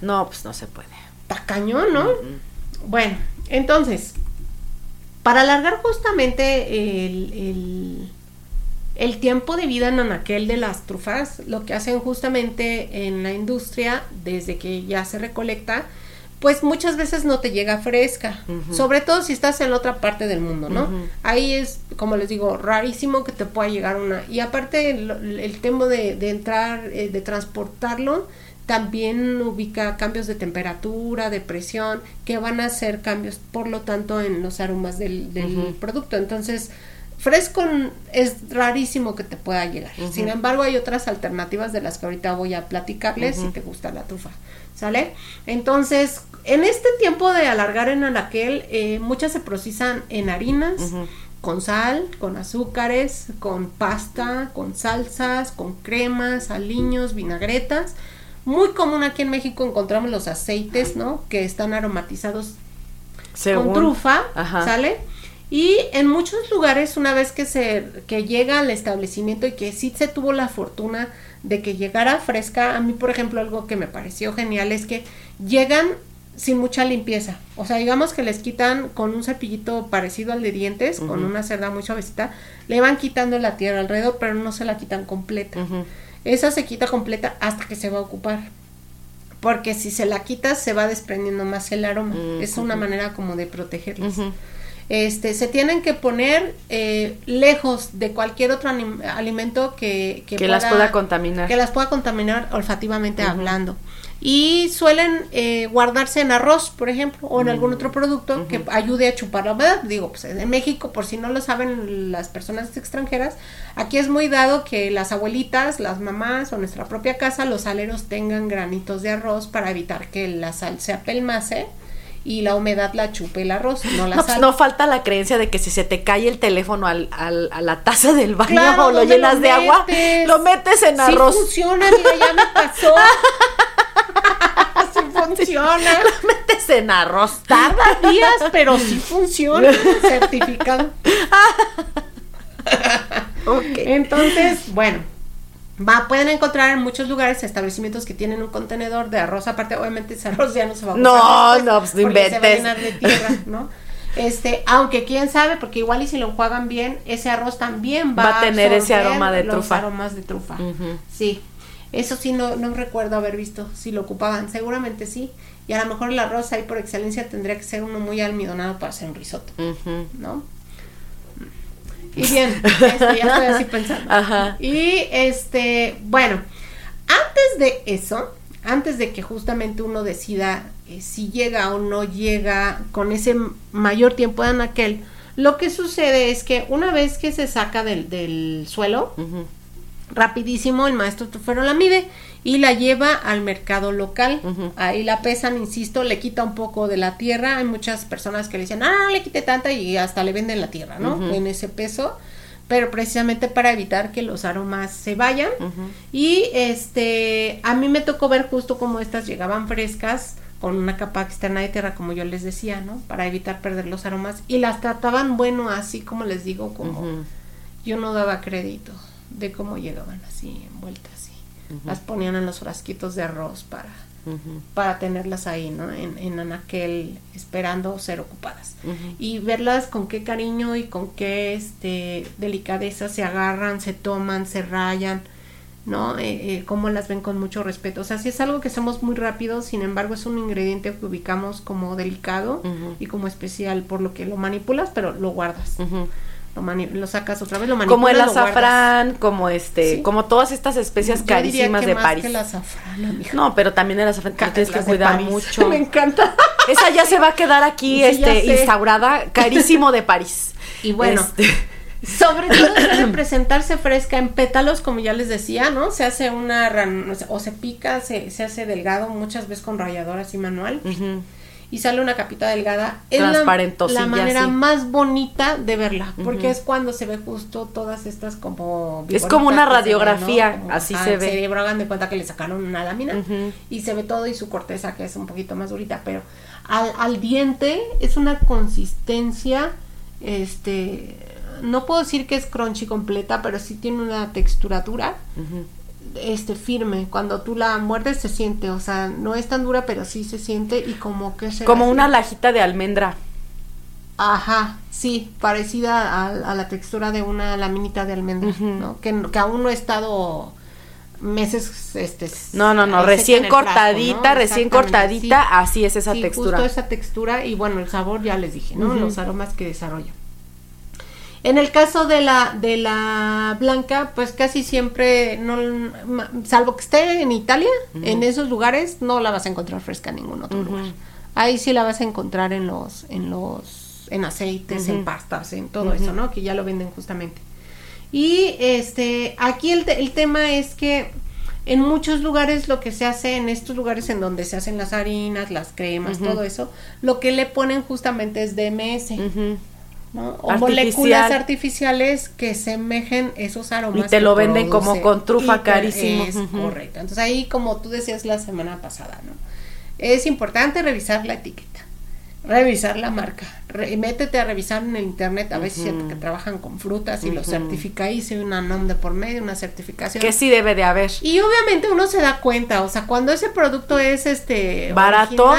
No, pues no se puede. está cañón, ¿no? Bueno, entonces, para alargar justamente el, el, el tiempo de vida en anaquel de las trufas, lo que hacen justamente en la industria, desde que ya se recolecta, pues muchas veces no te llega fresca, sobre todo si estás en la otra parte del mundo, ¿no? Ahí es, como les digo, rarísimo que te pueda llegar una. Y aparte el, el tema de, de entrar, eh, de transportarlo, también ubica cambios de temperatura, de presión, que van a hacer cambios, por lo tanto, en los aromas del, producto. Entonces, fresco es rarísimo que te pueda llegar. Sin embargo, hay otras alternativas de las que ahorita voy a platicarles si te gusta la trufa. ¿Sale? Entonces, en este tiempo de alargar en anaquel, eh, muchas se procesan en harinas, con sal, con azúcares, con pasta, con salsas, con cremas, aliños, vinagretas. Muy común aquí en México encontramos los aceites, ¿no? Que están aromatizados Según. con trufa, Ajá. ¿sale? Y en muchos lugares, una vez que se que llega al establecimiento y que sí se tuvo la fortuna de que llegara fresca, a mí, por ejemplo, algo que me pareció genial es que llegan sin mucha limpieza. O sea, digamos que les quitan con un cepillito parecido al de dientes, con una cerda muy suavecita, le van quitando la tierra alrededor, pero no se la quitan completa. Esa se quita completa hasta que se va a ocupar. Porque si se la quitas se va desprendiendo más el aroma. Mm, Es una manera como de protegerlas. Este, se tienen que poner eh, lejos de cualquier otro alimento que, Que las pueda contaminar. que las pueda contaminar olfativamente hablando. Y suelen eh, guardarse en arroz, por ejemplo, o en algún otro producto que Mm. Ujú. ayude a chupar la humedad. Digo, pues en México, por si no lo saben las personas extranjeras, aquí es muy dado que las abuelitas, las mamás o nuestra propia casa, los aleros tengan granitos de arroz para evitar que la sal se apelmace y la humedad la chupe el arroz, no la No, pues sal. no falta la creencia de que si se te cae el teléfono al, al- a la taza del baño Claro, o lo ¿dónde llenas lo de agua, lo metes en Sí arroz. funciona, mira, ya me pasó. sí funciona. Lo metes en arroz. Tarda días, pero sí funciona. Certificado. Ok. Entonces, bueno, va, pueden encontrar en muchos lugares establecimientos que tienen un contenedor de arroz aparte. Obviamente ese arroz ya no se va a ocupar No, después, no, pues, no porque se va a inventes. llenar de tierra, ¿no? Este, aunque quién sabe, porque igual y si lo enjuagan bien, ese arroz también va, Va a tener ese aroma de los trufa. aromas de trufa. Sí, eso sí no, no recuerdo haber visto si lo ocupaban, seguramente sí. Y a lo mejor el arroz ahí por excelencia tendría que ser uno muy almidonado para hacer un risotto. ¿no? Y bien, este, ya estoy así pensando. Ajá. Y este, bueno, antes de eso, antes de que justamente uno decida eh, si llega o no llega con ese mayor tiempo de anaquel, lo que sucede es que una vez que se saca del, del suelo. Rapidísimo el maestro trufero la mide y la lleva al mercado local. Ahí la pesan, insisto, le quita un poco de la tierra. Hay muchas personas que le dicen, ah, no le quite tanta y hasta le venden la tierra, ¿no? En ese peso. pero precisamente para evitar que los aromas se vayan. Y este, a mí me tocó ver justo como estas llegaban frescas con una capa externa de tierra, como yo les decía, ¿no? Para evitar perder los aromas. Y las trataban, bueno, así como les digo, como yo no daba crédito de cómo llegaban así, envueltas así. Las ponían en los frasquitos de arroz para para tenerlas ahí, ¿no? En, en anaquel, esperando ser ocupadas. Y verlas con qué cariño y con qué este, delicadeza se agarran, se toman, se rayan, ¿no? Eh, eh, cómo las ven con mucho respeto. O sea, si es algo que hacemos muy rápido, sin embargo es un ingrediente que ubicamos como delicado y como especial, por lo que lo manipulas, pero lo guardas lo, sacas otra vez, lo manipulas. Como el azafrán, como este, como todas estas especias carísimas de París. no, pero también el azafrán tienes que cuidar mucho. Me encanta. Esa ya se va a quedar aquí este instaurada, carísimo de París. Y bueno, este. sobre todo debe presentarse fresca en pétalos, como ya les decía, ¿no? Se hace una o se pica, se, se hace delgado, muchas veces con rallador así manual y sale una capita delgada. Es la, la manera más bonita de verla, porque es cuando se ve justo todas estas como... Es como una radiografía, así se ve. cerebro, hagan de cuenta que le sacaron una lámina y se ve todo y su corteza que es un poquito más durita, pero al, al diente es una consistencia, este, no puedo decir que es crunchy completa, pero sí tiene una texturatura este firme. Cuando tú la muerdes se siente, o sea, no es tan dura, pero sí se siente. Y como que se como una lajita de almendra. Ajá, sí, parecida a, la textura de una laminita de almendra, ¿no? Que, que aún no he estado meses este no no no recién cortadita recién cortadita así es esa textura. justo esa textura y bueno el sabor ya les dije no los aromas que desarrolla en el caso de la, de la blanca, pues casi siempre, no, salvo que esté en Italia, en esos lugares no la vas a encontrar fresca en ningún otro lugar. Ahí sí la vas a encontrar en los, en los, en aceites, en pastas, en todo eso, ¿no? Que ya lo venden justamente. Y este, aquí el, el tema es que en muchos lugares lo que se hace en estos lugares en donde se hacen las harinas, las cremas, todo eso, lo que le ponen justamente es DMS. O moléculas artificiales que semejen esos aromas. Y te lo venden como con trufa carísimo. Es correcto. Entonces ahí, como tú decías la semana pasada, ¿no? Es importante revisar la etiqueta, revisar la marca, métete a revisar en el internet, a veces que trabajan con frutas y lo certifica ahí, si hay una nombre por medio, una certificación. Que sí debe de haber. Y obviamente uno se da cuenta, o sea, cuando ese producto es este barato,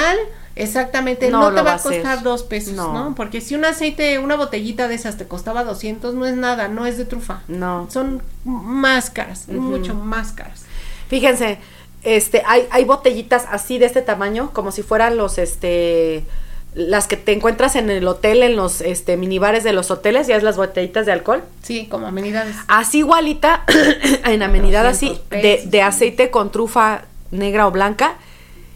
Exactamente, no, te va a costar dos pesos, no. Porque si un aceite, una botellita de esas te costaba 200, no es nada, no es de trufa. No. Son más caras, mucho más caras. Fíjense, este, hay, hay botellitas así de este tamaño, como si fueran los, este, las que te encuentras en el hotel, en los este, minibares de los hoteles, ya es las botellitas de alcohol. Sí, como amenidades. Así igualita, en amenidad así, de, de aceite con trufa negra o blanca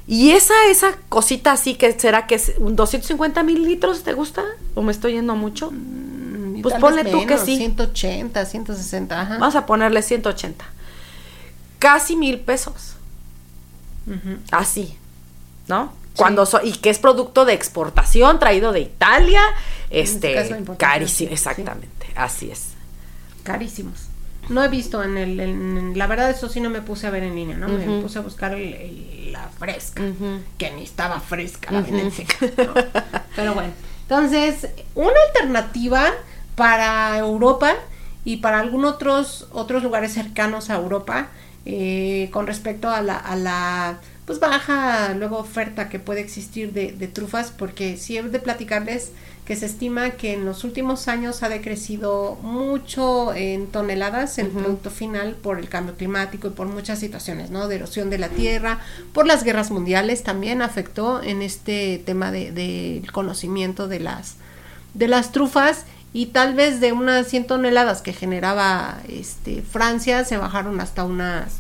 y esa, esa cosita así que será que es un 250 mililitros, ¿te gusta? ¿O me estoy yendo mucho? Mm, pues ponle tú que sí. 180, 160, ajá. Vamos a ponerle 180. Casi mil pesos. Así, ¿no? Cuando y que es producto de exportación traído de Italia, este, este carísimo, exactamente, así es. Carísimos. No he visto en el, la verdad eso sí no me puse a ver en línea, ¿no? Me puse a buscar la fresca, que ni estaba fresca la Pero bueno, entonces, una alternativa para Europa y para algunos otros, otros lugares cercanos a Europa, eh, con respecto a la, a la pues baja luego oferta que puede existir de, de trufas, porque si he de platicarles que se estima que en los últimos años ha decrecido mucho en toneladas el producto final por el cambio climático y por muchas situaciones, ¿no? De erosión de la tierra, por las guerras mundiales también afectó en este tema del de, conocimiento de las, de las trufas y tal vez de unas 100 toneladas que generaba este, Francia se bajaron hasta unas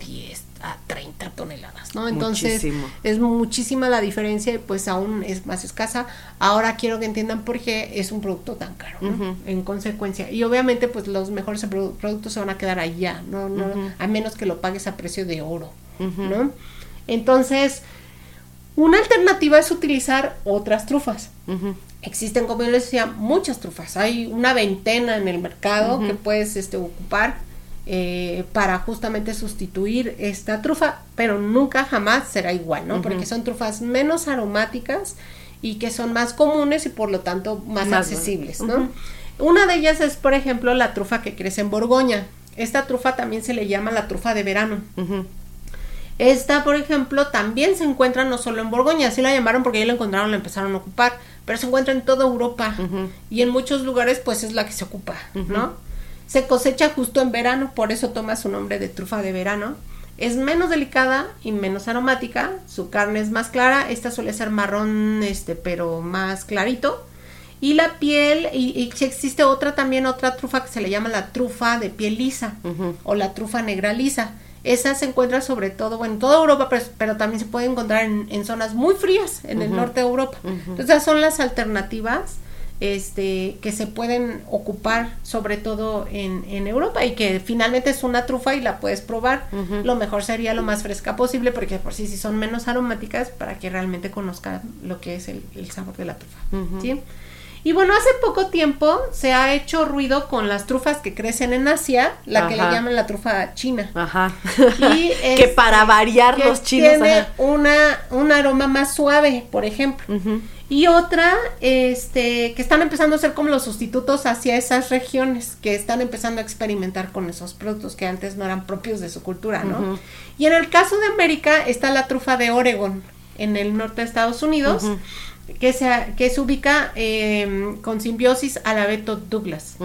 10 a 30 toneladas, ¿no? Entonces es muchísima la diferencia y pues aún es más escasa. Ahora quiero que entiendan por qué es un producto tan caro, ¿no? En consecuencia. Y obviamente pues los mejores productos se van a quedar allá, ¿no? no A menos que lo pagues a precio de oro, ¿no? Entonces, Una alternativa es utilizar otras trufas. Existen, como yo les decía, muchas trufas. Hay una veintena en el mercado que puedes este, ocupar eh, para justamente sustituir esta trufa, pero nunca jamás será igual, ¿no? Porque son trufas menos aromáticas y que son más comunes y por lo tanto más, accesibles, ¿no? Una de ellas es, por ejemplo, la trufa que crece en Borgoña. Esta trufa también se le llama la trufa de verano. Esta, por ejemplo, también se encuentra no solo en Borgoña, así la llamaron porque ya la encontraron, la empezaron a ocupar, pero se encuentra en toda Europa y en muchos lugares pues es la que se ocupa, ¿no? Se cosecha justo en verano, por eso toma su nombre de trufa de verano. Es menos delicada y menos aromática, su carne es más clara, esta suele ser marrón, este, pero más clarito. Y la piel, y, y existe otra también, otra trufa que se le llama la trufa de piel lisa o la trufa negra lisa esa se encuentra sobre todo, bueno, en toda Europa, pero, también se puede encontrar en, zonas muy frías, en el norte de Europa. Entonces, esas son las alternativas este, que se pueden ocupar sobre todo en, en, Europa y que finalmente es una trufa y la puedes probar. Lo mejor sería lo más fresca posible porque por sí si son menos aromáticas para que realmente conozcan lo que es el, sabor de la trufa. ¿sí? Y bueno, hace poco tiempo se ha hecho ruido con las trufas que crecen en Asia, la que le llaman la trufa china. Ajá. Y que para variar los chinos. Tiene una, un aroma más suave, por ejemplo. Y otra, este, que están empezando a ser como los sustitutos hacia esas regiones, que están empezando a experimentar con esos productos que antes no eran propios de su cultura, ¿no? Y en el caso de América está la trufa de Oregon, en el norte de Estados Unidos que se, que se ubica eh, con simbiosis al abeto Douglas.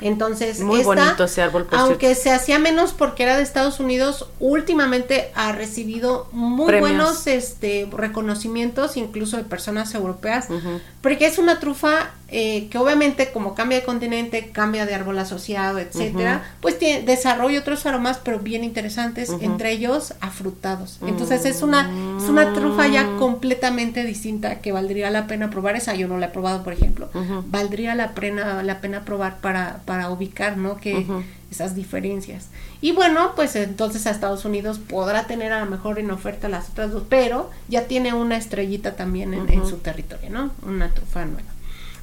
Entonces, muy bonito ese árbol. aunque se hacía menos porque era de Estados Unidos, últimamente ha recibido muy buenos este reconocimientos, incluso de personas europeas, porque es una trufa eh, que obviamente como cambia de continente, cambia de árbol asociado, etcétera, pues tiene, desarrolla otros aromas, pero bien interesantes, entre ellos afrutados. Entonces es una, es una trufa ya mm. completamente distinta que valdría la pena probar. Esa yo no la he probado, por ejemplo. Valdría la pena, la pena probar para, para ubicar, ¿no? Que esas diferencias. Y bueno, pues entonces a Estados Unidos podrá tener a lo mejor en oferta las otras dos, pero ya tiene una estrellita también en, en su territorio, ¿no? Una trufa nueva.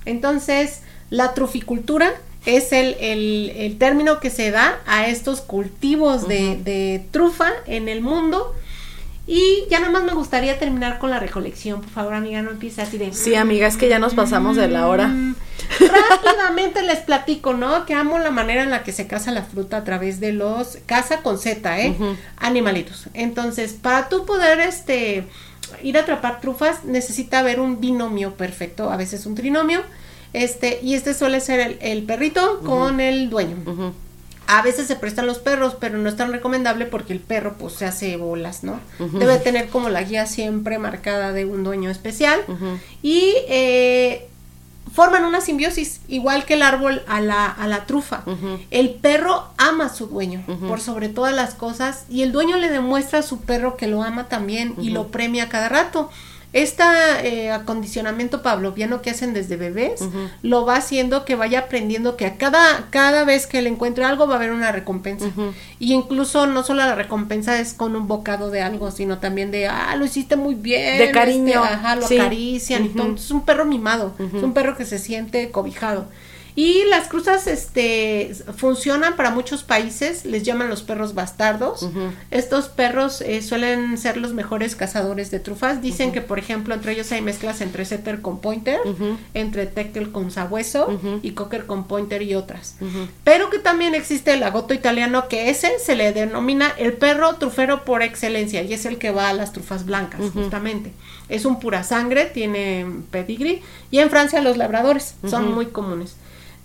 Entonces, la truficultura es el, el, término que se da a estos cultivos de, trufa en el mundo. Y ya nada más me gustaría terminar con la recolección. Por favor, amiga, no empiece así de... Sí, amiga, es que ya nos pasamos de la hora. Mm, rápidamente les platico, ¿no? Que amo la manera en la que se caza la fruta a través de los... Caza con Z, ¿eh? Animalitos. Entonces, para tú poder, este ir a atrapar trufas necesita haber un binomio perfecto, a veces un trinomio, este, y este suele ser el, perrito con el dueño. A veces se prestan los perros, pero no es tan recomendable porque el perro pues se hace bolas, ¿no? Debe tener como la guía siempre marcada de un dueño especial. Y eh, forman una simbiosis, igual que el árbol a la, a la trufa. El perro ama a su dueño por sobre todas las cosas y el dueño le demuestra a su perro que lo ama también y lo premia cada rato. Este eh, acondicionamiento pavloviano que hacen desde bebés lo va haciendo que vaya aprendiendo que a cada, cada vez que le encuentre algo va a haber una recompensa. Y incluso no solo la recompensa es con un bocado de algo, sino también de, ah, lo hiciste muy bien. De cariño. Este, ajá, lo acarician. Entonces es un perro mimado, es un perro que se siente cobijado. Y las cruzas este, funcionan para muchos países, les llaman los perros bastardos. Estos perros eh, suelen ser los mejores cazadores de trufas. Dicen que, por ejemplo, entre ellos hay mezclas entre setter con pointer, entre teckel con sabueso y cocker con pointer y otras. Pero que también existe el agoto italiano, que ese se le denomina el perro trufero por excelencia y es el que va a las trufas blancas, justamente. Es un pura sangre, tiene pedigree y en Francia los labradores son muy comunes.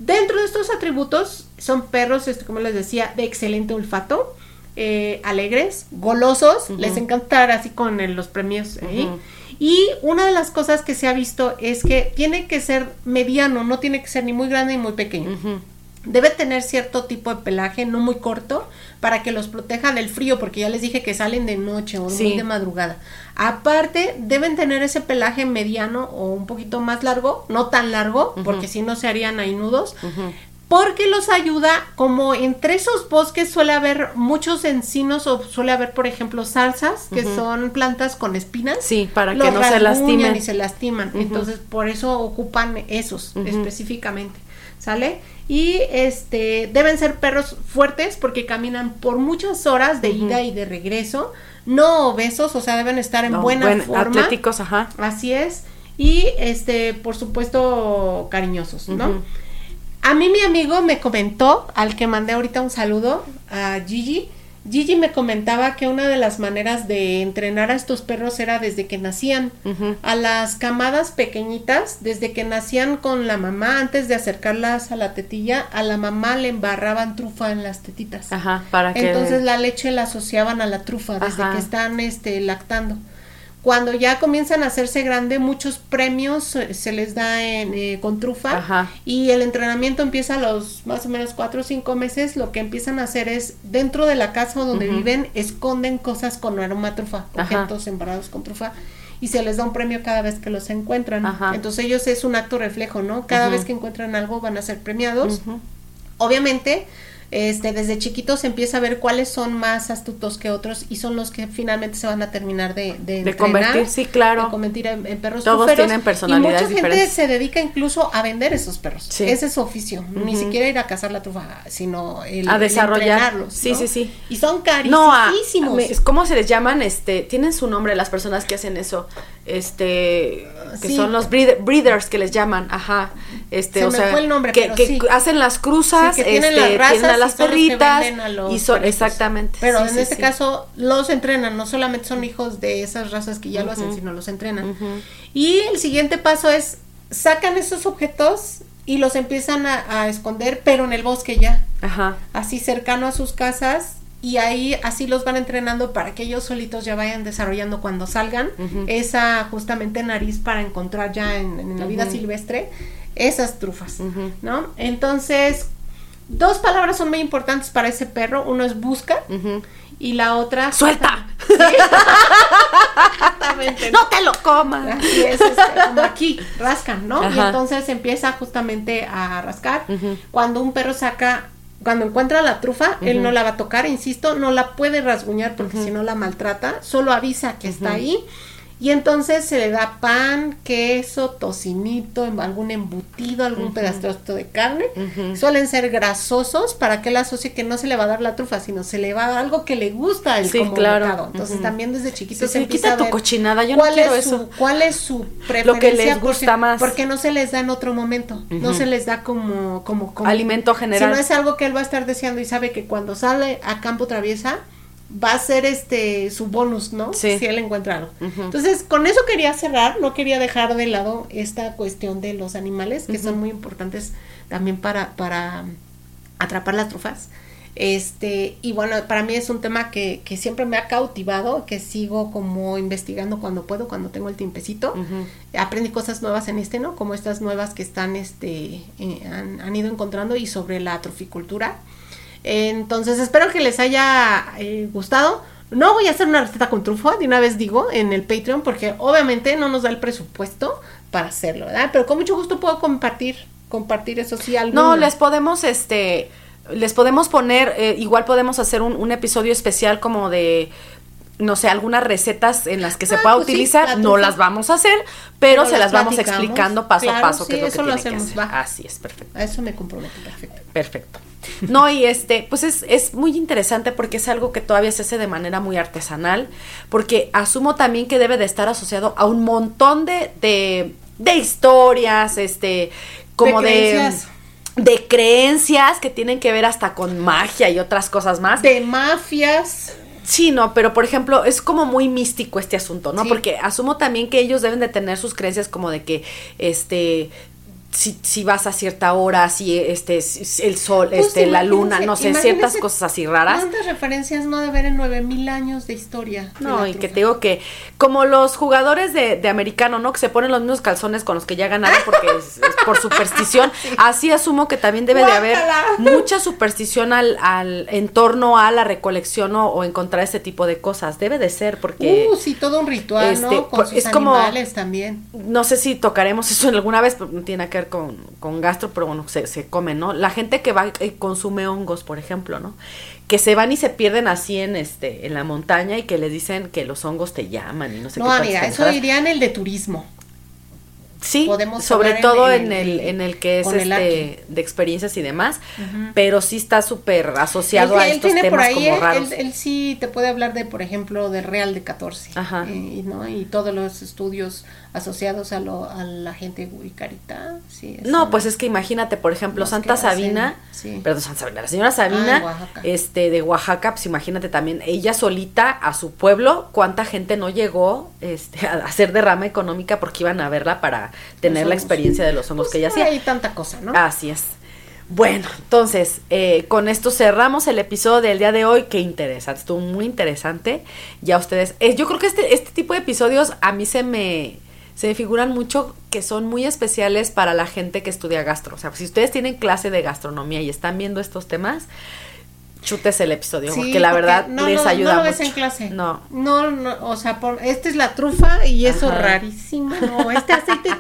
Dentro de estos atributos son perros, este, como les decía, de excelente olfato, eh, alegres, golosos, les encanta así con los premios. Y una de las cosas que se ha visto es que tiene que ser mediano, no tiene que ser ni muy grande ni muy pequeño. Debe tener cierto tipo de pelaje, no muy corto, para que los proteja del frío, porque ya les dije que salen de noche o muy de madrugada. Aparte, deben tener ese pelaje mediano o un poquito más largo, no tan largo, porque si no se harían ahí nudos. porque los ayuda, como entre esos bosques suele haber muchos encinos o suele haber, por ejemplo, salsas, que son plantas con espinas. Sí, para que no se lastimen. Y se lastiman. Entonces, por eso ocupan esos específicamente. ¿Sale? Y este deben ser perros fuertes porque caminan por muchas horas de ida y de regreso. No obesos, o sea, deben estar en buena forma. Atléticos, ajá. Así es. Y este, por supuesto, cariñosos, ¿no? A mí mi amigo me comentó, al que mandé ahorita un saludo, a Gigi, Gigi me comentaba que una de las maneras de entrenar a estos perros era desde que nacían. A las camadas pequeñitas, desde que nacían con la mamá, antes de acercarlas a la tetilla, a la mamá le embarraban trufa en las tetitas. Ajá, para que... Entonces la leche la asociaban a la trufa desde que están este, lactando. Cuando ya comienzan a hacerse grande, muchos premios se les da en, eh, con trufa y el entrenamiento empieza a los más o menos cuatro o cinco meses. Lo que empiezan a hacer es dentro de la casa donde viven esconden cosas con aroma trufa, objetos embarados con trufa y se les da un premio cada vez que los encuentran. Entonces ellos es un acto reflejo, ¿no? Cada vez que encuentran algo van a ser premiados. Obviamente este, desde chiquitos se empieza a ver cuáles son más astutos que otros y son los que finalmente se van a terminar de, de, convertir, sí, claro. De convertir en, perros Todos tienen personalidades y mucha gente se dedica incluso a vender esos perros. Ese es su oficio. Ni siquiera ir a cazar la trufa, sino el, a desarrollarlos. Sí, sí, sí. Y son carísimos. No, ¿cómo se les llaman? Este, tienen su nombre las personas que hacen eso. Este, que son los breeders que les llaman, ajá. Este, o sea, el nombre, que, que hacen las cruzas, que tienen este, las las perritas y son exactamente. Pero en este caso los entrenan, no solamente son hijos de esas razas que ya lo hacen, sino los entrenan. Y el siguiente paso es sacan esos objetos y los empiezan a, esconder, pero en el bosque ya. Ajá. Así cercano a sus casas y ahí así los van entrenando para que ellos solitos ya vayan desarrollando cuando salgan esa justamente nariz para encontrar ya en, la vida silvestre esas trufas, ¿no? Entonces, Dos palabras son muy importantes para ese perro. Uno es busca y la otra... ¡Suelta! no te lo comas. Así es, este, como aquí, rascan, ¿no? Y entonces empieza justamente a rascar. Cuando un perro saca cuando encuentra la trufa, él no la va a tocar, insisto, no la puede rasguñar porque si no la maltrata, solo avisa que está ahí y entonces se le da pan, queso, tocinito, em, algún embutido, algún pedacito de carne. Suelen ser grasosos para que él asocie que no se le va a dar la trufa, sino se le va a dar algo que le gusta al sí, claro. Entonces también desde chiquito se empieza a ver tu cochinada, yo no quiero es eso. Su, ¿Cuál es su preferencia? Lo que les gusta más. Porque no se les da en otro momento. No se les da como, como, como alimento general. Si no es algo que él va a estar deseando y sabe que cuando sale a campo traviesa va a ser este su bonus, ¿no? Si él encuentra algo. Entonces, con eso quería cerrar, no quería dejar de lado esta cuestión de los animales, que son muy importantes también para, para atrapar las trufas. Este, y bueno, para mí es un tema que, que siempre me ha cautivado, que sigo como investigando cuando puedo, cuando tengo el tiempecito. Aprendí cosas nuevas en este, ¿no? Como estas nuevas que están, este, eh, han, han, ido encontrando y sobre la troficultura. Entonces espero que les haya eh, gustado. No voy a hacer una receta con trufa, de una vez digo, en el Patreon, porque obviamente no nos da el presupuesto para hacerlo, ¿verdad? Pero con mucho gusto puedo compartir, compartir eso sí algo. No, les podemos, este, les podemos poner, eh, igual podemos hacer un, episodio especial como de no sé, algunas recetas en las que se ah, pueda pues utilizar, no las vamos a hacer, pero, se las, vamos explicando paso a paso que es lo que hacemos, Así es, perfecto. A eso me comprometo, perfecto. Perfecto. No, y este, pues es, es, muy interesante porque es algo que todavía se hace de manera muy artesanal, porque asumo también que debe de estar asociado a un montón de, de, de historias, este, como de, de creencias que tienen que ver hasta con magia y otras cosas más. De mafias. Sí, no, pero por ejemplo, es como muy místico este asunto, ¿no? Porque asumo también que ellos deben de tener sus creencias como de que, este, si, si vas a cierta hora, si este el sol, pues este la luna, no sé, ciertas cosas así raras. ¿Cuántas referencias no de haber en nueve mil años de historia? no, y que te digo que como los jugadores de, de, americano, ¿no? Que se ponen los mismos calzones con los que ya ganaron porque es, por superstición. Así asumo que también debe de haber mucha superstición al, al en torno a la recolección o, encontrar este tipo de cosas. Debe de ser porque Uh, sí, todo un ritual, ¿no? Este, con sus es animales también. No sé si tocaremos eso en alguna vez, pero no tiene que que ver con, con gastro, pero bueno, se, se come, ¿no? La gente que va y consume hongos, por ejemplo, ¿no? Que se van y se pierden así en este en la montaña y que les dicen que los hongos te llaman y no sé no, qué. amiga, tantas eso pendejadas. iría en el de turismo. Sí, podemos sobre todo en- en, en el, en el que es este de experiencias y demás, pero sí está súper asociado Él- a él estos tiene temas por ahí, como él- raros. Él, él sí te puede hablar de, por ejemplo, del Real de 14. Ajá. eh, y, ¿no? y todos los estudios asociados a, lo, a la gente wicarita. Sí, No, pues es que imagínate, por ejemplo, Santa hacen, Sabina, sí. perdón, Santa Sabina, la señora Sabina, Ah, este, de Oaxaca, pues imagínate también, ella solita a su pueblo, cuánta gente no llegó, este, a hacer derrama económica porque iban a verla para tener la experiencia de los hongos Pues que ella hacía. hay tanta cosa, ¿no? Así es. Bueno, entonces, eh, con esto cerramos el episodio del día de hoy. Qué interesante, estuvo muy interesante. Ya ustedes, eh, yo creo que este, este tipo de episodios a mí se me, se figuran mucho que son muy especiales para la gente que estudia gastro. O sea, si ustedes tienen clase de gastronomía y están viendo estos temas, chútese el episodio, Sí, porque la verdad no les lo- ayuda no lo mucho. ves en clase. No. No, no, o sea, por, esta es la trufa y eso Ajá. rarísimo. No, este aceite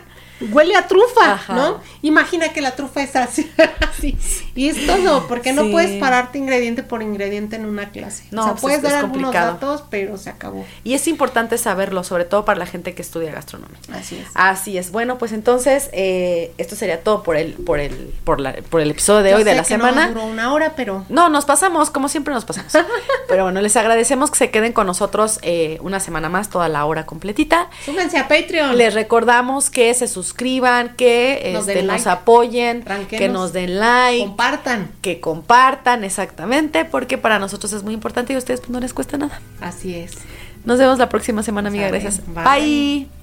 huele a trufa, Ajá. ¿no? Imagina que la trufa es así, así. Y es todo, porque no puedes pararte ingrediente por ingrediente en una clase. No, o sea, pues puedes es- dar algunos datos, pero se acabó. Y es importante saberlo, sobre todo para la gente que estudia gastronomía. Así es. Así es. Bueno, pues entonces eh, esto sería todo por el por el por la por el episodio de Yo hoy de la que no semana. duró una hora, pero No, nos pasamos, como siempre nos pasamos. Pero bueno, les agradecemos que se queden con nosotros eh, una semana más, toda la hora completita. súbense a Patreon. Les recordamos que se suscriban, que Nos este, den nos like. apoyen, que nos den like, Compartan. que compartan exactamente, porque para nosotros es muy importante y a ustedes pues, no les cuesta nada. Así es. Nos vemos la próxima semana, amiga. Gracias. Bye. Bye.